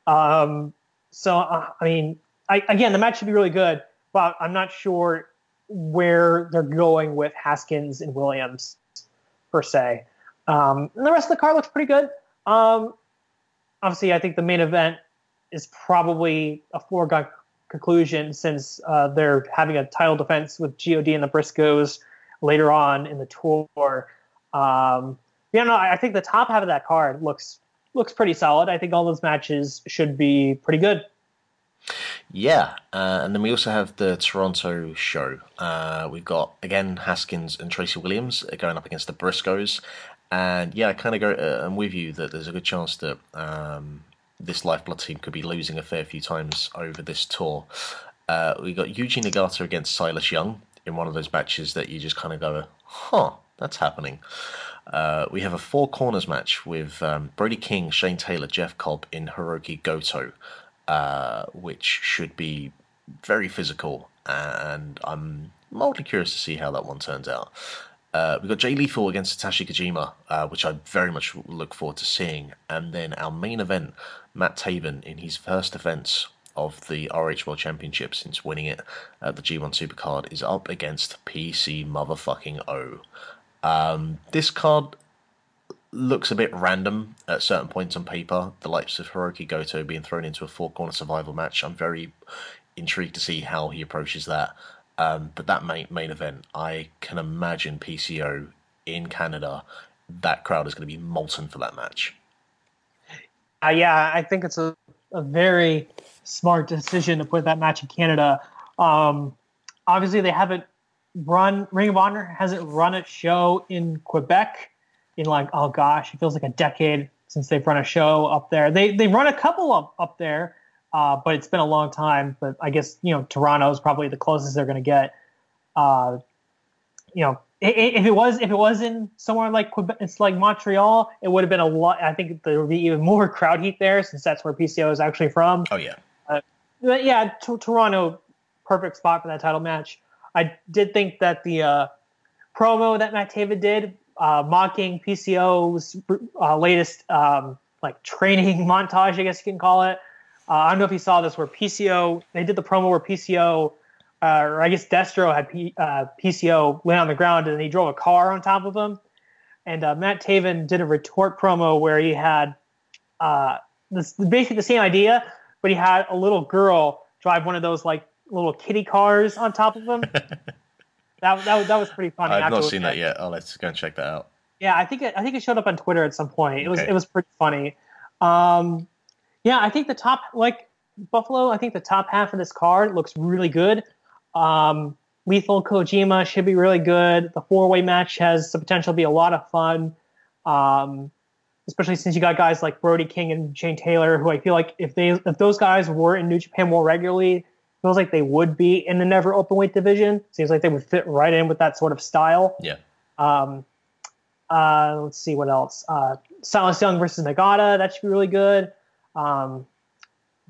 Um, so uh, I mean, I, again, the match should be really good, but I'm not sure where they're going with Haskins and Williams per se. Um, and the rest of the card looks pretty good. Um, obviously, I think the main event is probably a foregone conclusion since uh, they're having a title defense with God and the Briscoes later on in the tour. Um, I I think the top half of that card looks looks pretty solid. I think all those matches should be pretty good. Yeah, uh, and then we also have the Toronto show. Uh, we've got again Haskins and Tracy Williams going up against the Briscoes, and yeah, I kind of go. Uh, I'm with you that there's a good chance that um, this Lifeblood team could be losing a fair few times over this tour. Uh, we got Yuji Nagata against Silas Young in one of those matches that you just kind of go, "Huh, that's happening." Uh, we have a four corners match with um, Brody King, Shane Taylor, Jeff Cobb in Hiroki Goto, uh, which should be very physical, and I'm mildly curious to see how that one turns out. Uh, we've got Jay Lethal against Satoshi Kojima, uh, which I very much look forward to seeing. And then our main event, Matt Taven in his first defense of the RH World Championship since winning it at the G1 Supercard, is up against PC motherfucking O. Um, this card looks a bit random at certain points on paper. The likes of Hiroki Goto being thrown into a four corner survival match. I'm very intrigued to see how he approaches that. Um, but that main, main event, I can imagine PCO in Canada, that crowd is going to be molten for that match. Uh, yeah, I think it's a, a very smart decision to put that match in Canada. Um, obviously, they haven't run Ring of Honor hasn't run a show in Quebec in like oh gosh, it feels like a decade since they've run a show up there. They they run a couple up up there, uh, but it's been a long time. But I guess you know Toronto is probably the closest they're going to get. Uh, you know, if it was if it was in somewhere like Quebec, it's like Montreal, it would have been a lot. I think there would be even more crowd heat there since that's where PCO is actually from. Oh, yeah. But yeah, t- Toronto, perfect spot for that title match. I did think that the uh, promo that Matt Taven did, uh, mocking PCO's uh, latest um, like training montage, I guess you can call it. Uh, I don't know if you saw this, where PCO they did the promo where PCO, uh, or I guess Destro had P, uh, PCO lay on the ground and he drove a car on top of him. And uh, Matt Taven did a retort promo where he had this basically the same idea, but he had a little girl drive one of those like little kitty cars on top of him. that, that that was pretty funny. I've not seen that yet. Oh, let's go and check that out. Yeah, I think it, I think it showed up on Twitter at some point. It was Okay. it was pretty funny. Um, yeah, I think the top like Buffalo. I think the top half of this card looks really good. Um, Lethal Kojima should be really good. The four way match has the potential to be a lot of fun. Um, especially since you got guys like Brody King and Shane Taylor, who I feel like if they if those guys were in New Japan more regularly, feels like they would be in the never open weight division. Seems like they would fit right in with that sort of style. Yeah. Um, uh, let's see what else. Uh, Silas Young versus Nagata, that should be really good. Um,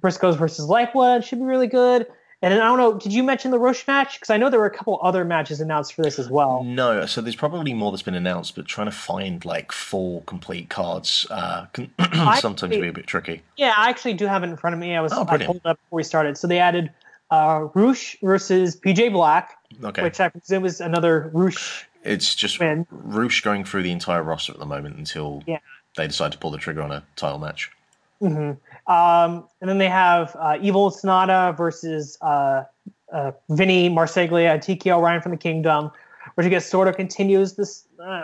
Briscoes versus Lifeblood should be really good. And then I don't know, did you mention the Rush match? Because I know there were a couple other matches announced for this as well. No, so there's probably more that's been announced, but trying to find like full complete cards uh, can sometimes be a bit tricky. Yeah, I actually do have it in front of me. I was Oh, I pulled it up before we started. So they added uh, Rush versus PJ Black, Okay. which I presume is another Rush. It's just win. Rush going through the entire roster at the moment until Yeah. they decide to pull the trigger on a title match. Um, and then they have uh, Evil Sanada versus uh, uh, Vinny Marseglia, TK O'Ryan from the Kingdom, which I guess sort of continues this. Uh,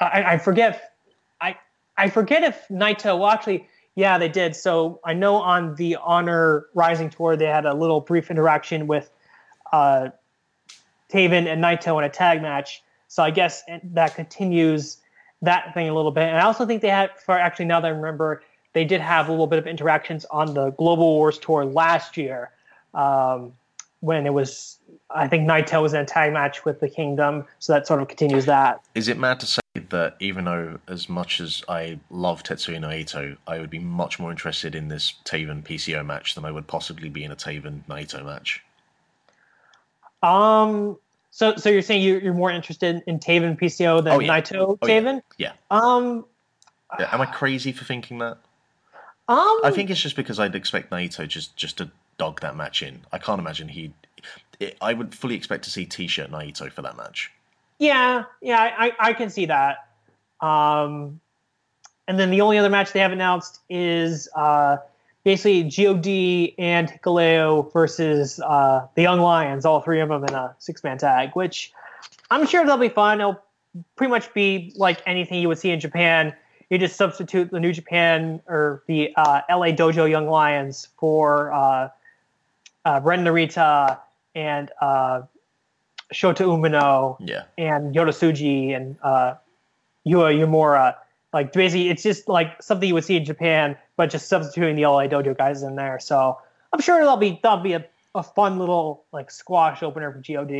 I, I forget. I I forget if Naito. Well, actually, yeah, they did. So I know on the Honor Rising tour they had a little brief interaction with uh, Taven and Naito in a tag match. So I guess that continues that thing a little bit. And I also think they had, for actually now that I remember, they did have a little bit of interactions on the Global Wars tour last year um, when it was, I think Naito was in a tag match with the Kingdom. So that sort of continues that. Is it mad to say that even though, as much as I love Tetsuya Naito, I would be much more interested in this Taven PCO match than I would possibly be in a Taven Naito match? Um, so, so you're saying you- you're more interested in Taven PCO than Oh, yeah. Naito Oh. Taven? Yeah. Um, Am I crazy for thinking that? um, I think it's just because I'd expect Naito just just to dog that match in. I can't imagine he'd. It, I would fully expect to see T-shirt Naito for that match. Yeah, yeah, I, I can see that. Um, and then the only other match they have announced is uh, basically God and Hikuleo versus uh, the Young Lions, all three of them in a six man tag, which I'm sure they'll be fun. It'll pretty much be like anything you would see in Japan. You just substitute the New Japan or the uh, LA Dojo Young Lions for uh, uh, Ren Narita and uh, Shota Umino Yeah, and Yota Tsuji and uh, Yuya Uemura. Like basically, it's just like something you would see in Japan, but just substituting the LA Dojo guys in there. So I'm sure that'll be that'll be a, a fun little like squash opener for God.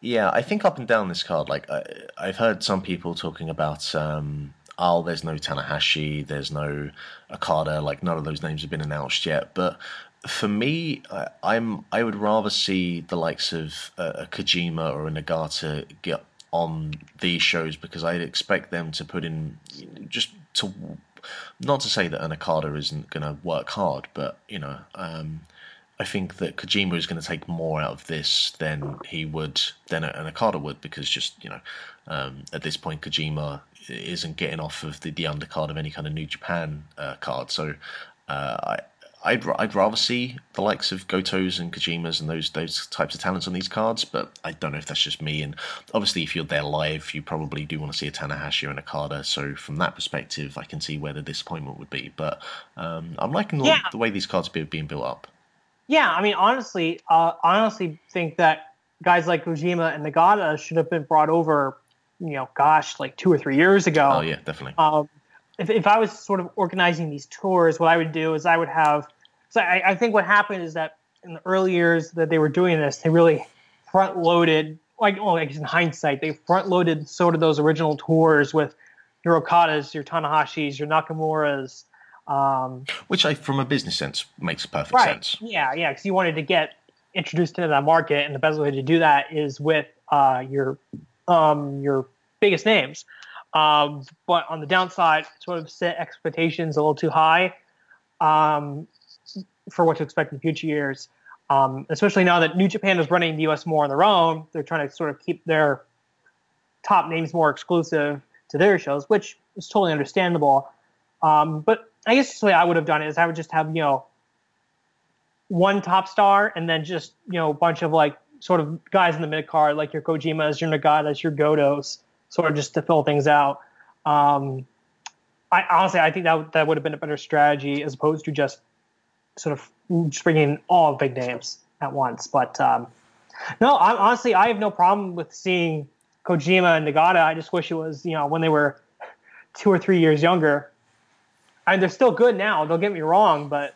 yeah. I think up and down this card, like I, I've heard some people talking about. Um, oh, there's no Tanahashi, there's no Okada. Like none of those names have been announced yet. But for me, I, I'm I would rather see the likes of uh, a Kojima or a Nagata get on these shows because I'd expect them to put in just to not to say that an Okada isn't going to work hard, but you know, um, I think that Kojima is going to take more out of this than he would than an Okada would because just you know, um, at this point Kojima isn't getting off of the, the undercard of any kind of New Japan uh, card, so uh, I I'd, I'd rather see the likes of Gotos and Kojimas and those those types of talents on these cards, but I don't know if that's just me. And obviously, if you're there live, you probably do want to see a Tanahashi and a Okada. So from that perspective, I can see where the disappointment would be. But um, I'm liking the, Yeah. the way these cards are being built up. Yeah, I mean, honestly, uh, I honestly think that guys like Kojima and Nagata should have been brought over, you know, gosh, like two or three years ago. Oh yeah, definitely. um, if, if I was sort of organizing these tours, what I would do is I would have. So I, I think what happened is that in the early years that they were doing this, they really front loaded. Like, well, I guess in hindsight, they front loaded sort of those original tours with your Okadas, your Tanahashis, your Nakamura's. Um, Which, I, from a business sense, makes perfect right. sense. Yeah, yeah, because you wanted to get introduced into that market, and the best way to do that is with uh, your um, your biggest names. Um, but on the downside, sort of set expectations a little too high um, for what to expect in future years. Um, especially now that New Japan is running the U.S. more on their own, they're trying to sort of keep their top names more exclusive to their shows, which is totally understandable. Um, but I guess the way I would have done it is I would just have you know one top star and then just you know a bunch of like sort of guys in the mid card like your Kojimas, your Nagatas, your Gotos, sort of just to fill things out. Um, I honestly I think that that would have been a better strategy as opposed to just sort of just bringing in all big names at once. But um, no, I'm, honestly I have no problem with seeing Kojima and Nagata. I just wish it was you know when they were two or three years younger. I they're still good now. Don't get me wrong, but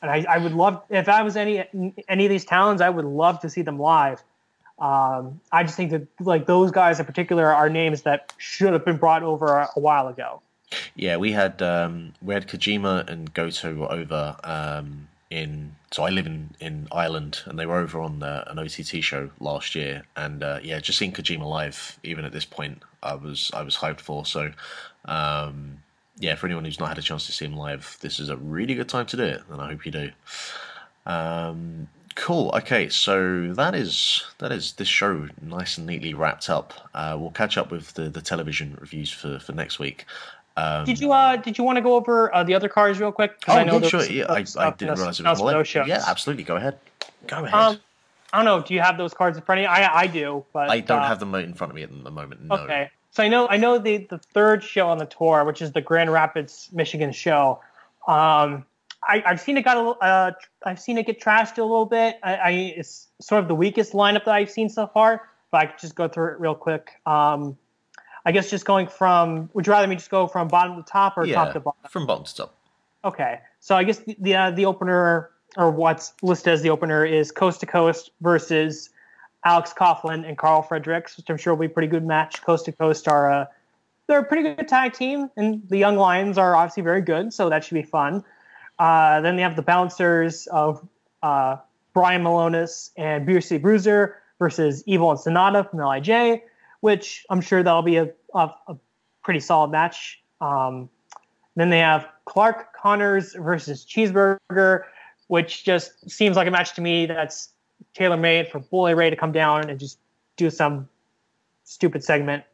and I, I would love if I was any any of these talents, I would love to see them live. Um, I just think that like those guys in particular are names that should have been brought over a, a while ago. Yeah, we had um, we had Kojima and Goto over um, in. So I live in, in Ireland, and they were over on uh, an OTT show last year. And uh, yeah, just seeing Kojima live, even at this point, I was I was hyped for. So um, yeah, for anyone who's not had a chance to see him live, this is a really good time to do it, and I hope you do. Um, cool. Okay, so that is that is this show nice and neatly wrapped up. Uh, we'll catch up with the, the television reviews for, for next week. Um, Did you uh did you want to go over uh, the other cars real quick? Oh, I know yeah, sure. Yeah, I, I didn't realize it was for live. those shows. Yeah, absolutely. Go ahead. Go ahead. Um, I don't know. Do you have those cards in front of you? I I do, but I don't uh, have them in front of me at the moment. No. Okay. So I know I know the the third show on the tour, which is the Grand Rapids, Michigan show. Um, I, I've seen it got a, uh, I've seen it get trashed a little bit. I, I it's sort of the weakest lineup that I've seen so far. But I could just go through it real quick. Um, I guess just going from. Would you rather me just go from bottom to top or Yeah, top to bottom? from bottom to top. Okay, so I guess the the, uh, the opener or what's listed as the opener is Coast to Coast versus Alex Coughlin and Karl Fredericks, which I'm sure will be a pretty good match. Coast to Coast are a they're a pretty good tag team, and the Young Lions are obviously very good, so that should be fun. Uh, then they have the bouncers of uh, Brian Milonas and Beer City Bruiser versus Evil and Sanada from Lij, which I'm sure that'll be a, a, a pretty solid match. Um, then they have Clark Connors versus Cheeseburger, which just seems like a match to me that's tailor made for Bully Ray to come down and just do some stupid segment.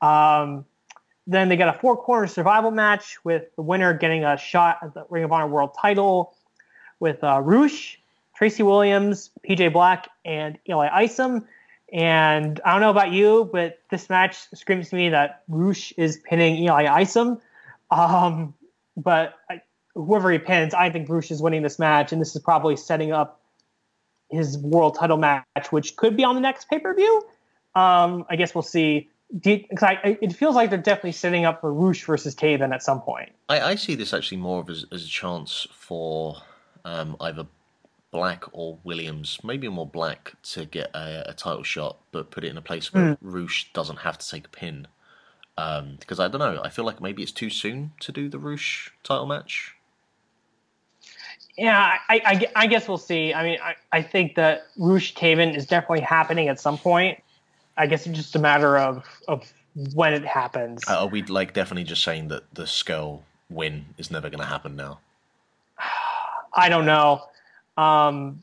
Um, then they got a four corner survival match with the winner getting a shot at the Ring of Honor World title with uh, Rush, Tracy Williams, PJ Black, and Eli Isom. And I don't know about you, but this match screams to me that Rush is pinning Eli Isom. Um, but I, whoever he pins, I think Rush is winning this match, and this is probably setting up his world title match, which could be on the next pay per view. Um, I guess we'll see. Do you- 'cause I, it feels like they're definitely setting up for Rush versus Taven at some point. I, I see this actually more of as, as a chance for um, either Black or Williams, maybe more Black, to get a, a title shot, but put it in a place where Rush doesn't have to take a pin. Um, because I don't know, I feel like maybe it's too soon to do the Rush title match. Yeah, I, I, I guess we'll see. I mean, I, I think that Rush Taven is definitely happening at some point. I guess it's just a matter of of when it happens. Uh, Are we like definitely just saying that the Scurll win is never going to happen now? I don't know. Um,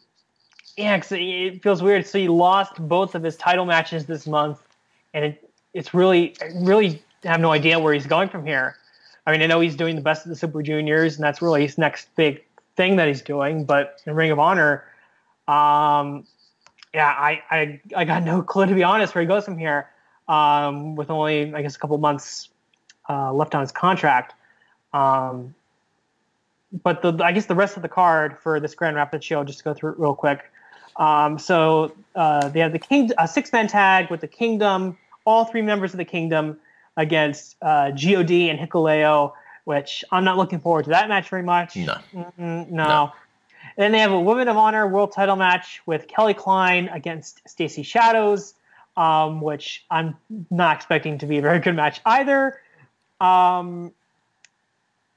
yeah, it feels weird. So he lost both of his title matches this month, and it, it's really, really have no idea where he's going from here. I mean, I know he's doing the best of the Super Juniors, and that's really his next big thing that he's doing. But in Ring of Honor, um, yeah, I, I, I got no clue to be honest where he goes from here. Um, with only, I guess, a couple months uh, left on his contract. Um, but the I guess the rest of the card for this Grand Rapids show, just to go through it real quick. Um, so uh, they have the king a six man tag with the Kingdom, all three members of the Kingdom against uh, God and Hikuleo, which I'm not looking forward to that match very much. No. Mm, no. No. And then they have a Women of Honor World Title match with Kelly Klein against Stacy Shadows, um, which I'm not expecting to be a very good match either. Um,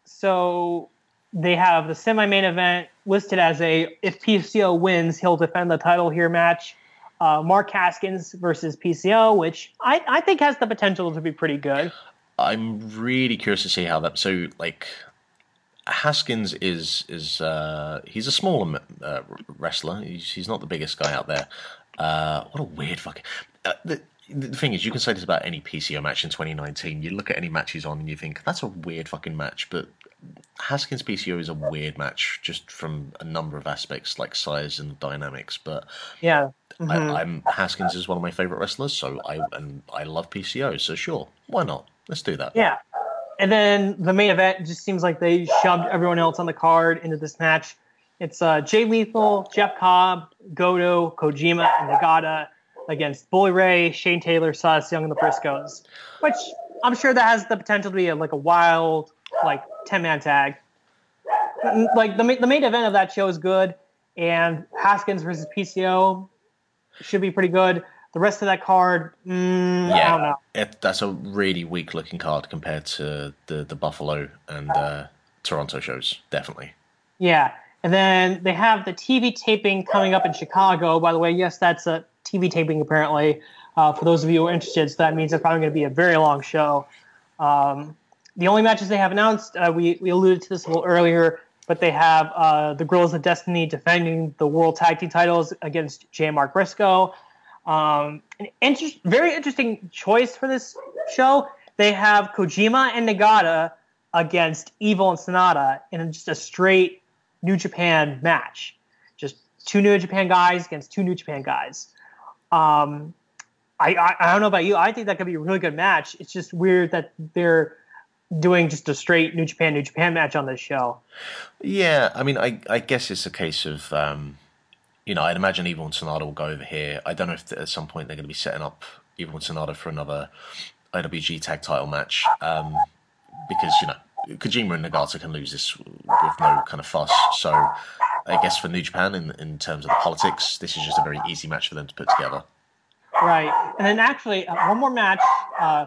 so they have the semi-main event listed as a if PCO wins, he'll defend the title here match. Uh, Mark Haskins versus PCO, which I, I think has the potential to be pretty good. I'm really curious to see how that. So, like, Haskins is is uh, he's a smaller uh, wrestler. He's, he's not the biggest guy out there. Uh, what a weird fucking. Uh, the, the thing is, you can say this about any PCO match in 2019. You look at any match he's on and you think that's a weird fucking match, but Haskins PCO is a weird match just from a number of aspects, like size and dynamics. But Yeah. I, I'm Haskins is one of my favorite wrestlers, so I and I love PCO. So sure, why not? Let's do that. Yeah. And then the main event just seems like they shoved everyone else on the card into this match. It's uh, Jay Lethal, Jeff Cobb, Goto, Kojima, and Nagata against Bully Ray, Shane Taylor, Sauce Young, and the Briscoes. Which I'm sure that has the potential to be a, like a wild, like 10 man tag. Like the, the main event of that show is good, and Haskins versus PCO should be pretty good. The rest of that card, mm, I don't know. It, that's a really weak looking card compared to the the Buffalo and uh, Toronto shows. Definitely. Yeah. And then they have the TV taping coming up in Chicago. By the way, yes, that's a TV taping apparently. Uh, for those of you who are interested, so that means it's probably going to be a very long show. Um, the only matches they have announced, uh, we, we alluded to this a little earlier, but they have uh, the Guerrillas of Destiny defending the World Tag Team titles against J. Mark Briscoe. Um, an inter- very interesting choice for this show. They have Kojima and Nagata against Evil and Sanada in just a straight New Japan match. Just two New Japan guys against two New Japan guys. Um, I, I I don't know about you. I think that could be a really good match. It's just weird that they're doing just a straight New Japan New Japan match on this show. Yeah, I mean, I I guess it's a case of um, you know, I'd imagine Evil Sanada will go over here. I don't know if at some point they're going to be setting up Evil Sanada for another IWG tag title match um, because you know Kojima and Nagata can lose this with no kind of fuss. So I guess for New Japan, in in terms of the politics, this is just a very easy match for them to put together. Right. And then actually, uh, one more match. Uh,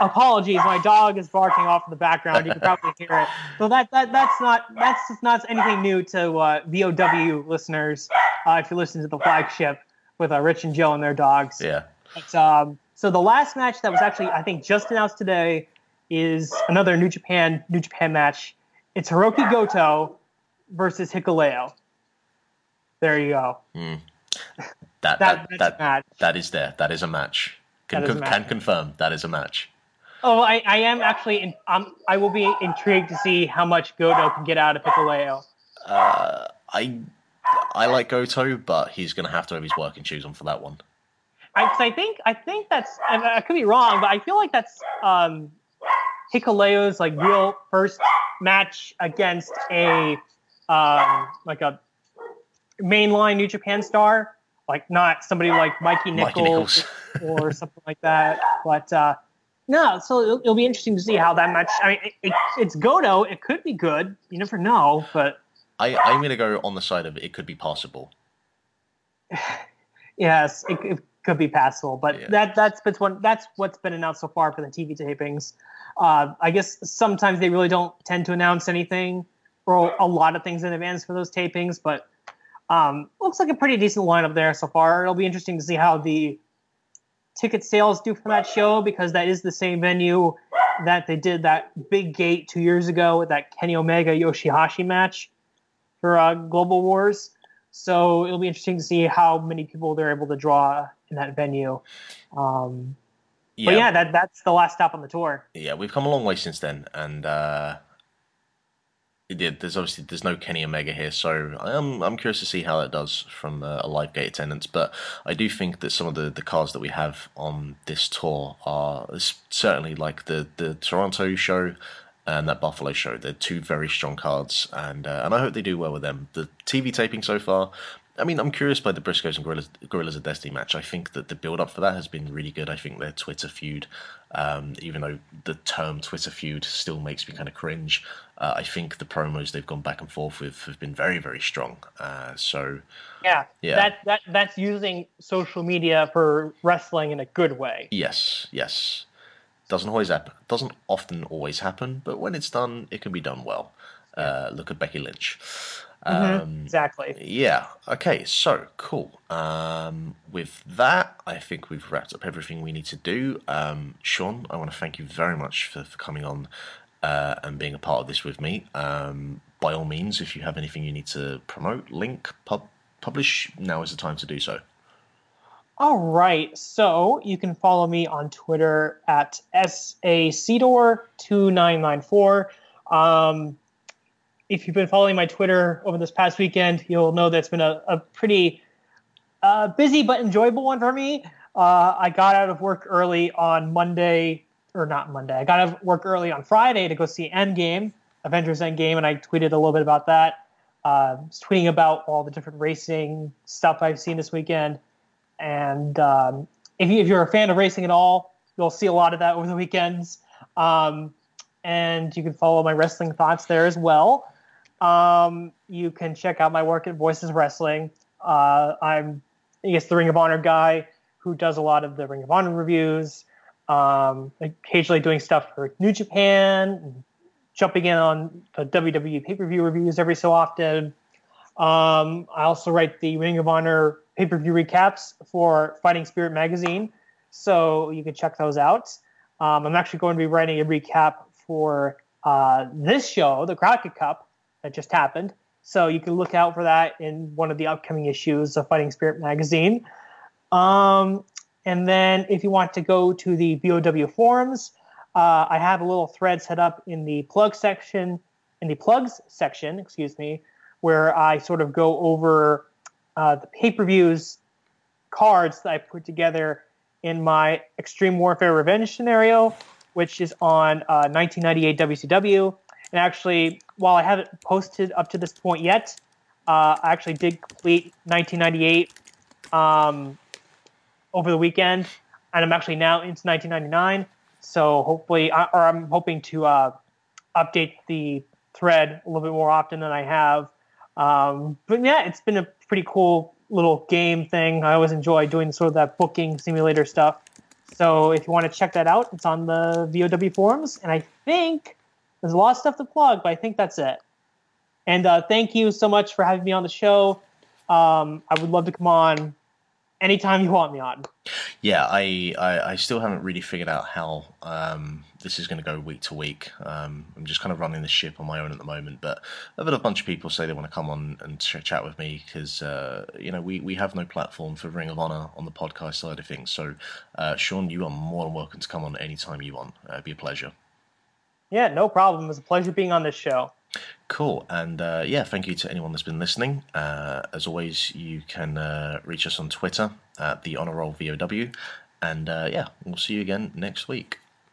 apologies, my dog is barking off in the background. You can probably hear it. So that, that that's not that's just not anything new to uh, VOW listeners. Uh, if you listen to the flagship with uh, Rich and Joe and their dogs. Yeah. But, um, so the last match that was actually I think just announced today is another New Japan New Japan match. It's Hiroki Goto versus Hikuleo. There you go. That That- that that, match. that is there. That is a match. Can, That is con- can confirm that is a match. Oh, I, I am actually. In, um, I will be intrigued to see how much Goto can get out of Hikuleo. I I like Goto, but he's going to have to have his working shoes on for that one. I, I think I think that's I, I could be wrong, but I feel like that's um, like real first match against a um, like a mainline New Japan star, like not somebody like Mikey Mikey Nichols, or something like that. But uh, no, so it'll, it'll be interesting to see how that match. I mean, it, it, it's Goto. It could be good. You never know, but I, I'm going to go on the side of it could be possible. Yes, it, it could be passable, but Yeah. that that's been one that's what's been announced so far for the TV tapings. Uh, I guess sometimes they really don't tend to announce anything or a lot of things in advance for those tapings, but um, looks like a pretty decent lineup there so far. It'll be interesting to see how the ticket sales do for that show because that is the same venue that they did that big gate two years ago with that Kenny Omega Yoshihashi match for uh, Global Wars. So it'll be interesting to see how many people they're able to draw in that venue. Um, But yeah, that that's the last stop on the tour. yeah, we've come a long way since then, and uh, it did. There's obviously there's no Kenny Omega here, so I'm I'm curious to see how that does from uh, a live gate attendance. But I do think that some of the the cards that we have on this tour are certainly like the the Toronto show and that Buffalo show. They're two very strong cards, and uh, and I hope they do well with them. The TV taping so far. I mean, I'm curious by the Briscoes and Guerrillas, Guerrillas of Destiny match. I think that the build up for that has been really good. I think their Twitter feud, um, even though the term Twitter feud still makes me kind of cringe, uh, I think the promos they've gone back and forth with have been very, very strong. Uh, so, Yeah, Yeah. That that that's using social media for wrestling in a good way. yes, yes. Doesn't always happen. Doesn't often always happen, but when it's done, it can be done well. Uh, look at Becky Lynch. Um, Exactly. Yeah. Okay. So cool. Um, with that, I think we've wrapped up everything we need to do. Um, Sean, I want to thank you very much for, for coming on uh, and being a part of this with me. Um, by all means, if you have anything you need to promote, link, pub, publish, now is the time to do so. All right. So you can follow me on Twitter at sacedor2994. Um, if you've been following my Twitter over this past weekend, you'll know that it's been a, a pretty uh, busy but enjoyable one for me. Uh, I got out of work early on Monday, or not Monday. I got out of work early on Friday to go see Endgame, Avengers Endgame, and I tweeted a little bit about that. Uh, tweeting about all the different racing stuff I've seen this weekend. And um, if, you, you're a fan of racing at all, you'll see a lot of that over the weekends. Um, and you can follow my wrestling thoughts there as well. Um, you can check out my work at Voices Wrestling. Uh, I'm, I guess, the Ring of Honor guy who does a lot of the Ring of Honor reviews. Um, occasionally doing stuff for New Japan, jumping in on the WWE pay per view reviews every so often. Um, I also write the Ring of Honor pay per view recaps for Fighting Spirit magazine, so you can check those out. Um, I'm actually going to be writing a recap for uh, this show, the Crockett Cup, that just happened. So you can look out for that in one of the upcoming issues of Fighting Spirit magazine. Um, and then if you want to go to the VOW forums, uh, I have a little thread set up in the plug section, in the plugs section, excuse me, where I sort of go over uh, the pay-per-views cards that I put together in my Extreme Warfare Revenge scenario, which is on uh, 1998 WCW. And actually, while I haven't posted up to this point yet, uh, I actually did complete 1998 um, over the weekend, and I'm actually now into 1999. So hopefully, or I'm hoping to uh, update the thread a little bit more often than I have. Um, but yeah, it's been a pretty cool little game thing. I always enjoy doing sort of that booking simulator stuff. So if you want to check that out, it's on the VOW forums. And I think there's a lot of stuff to plug, but I think that's it. And uh, thank you so much for having me on the show. Um, I would love to come on anytime you want me on. Yeah, I, I, I still haven't really figured out how um, this is going to go week to week. Um, I'm just kind of running the ship on my own at the moment, but I've had a bunch of people say they want to come on and ch- chat with me because uh, you know we, we have no platform for Ring of Honor on the podcast side of things. So, uh, Sean, you are more than welcome to come on anytime you want. Uh, it'd be a pleasure. Yeah, no problem. It was a pleasure being on this show. Cool. And uh, yeah, thank you to anyone that's been listening. Uh, as always, you can uh, reach us on Twitter at the Honor Roll VOW. And uh, yeah, we'll see you again next week.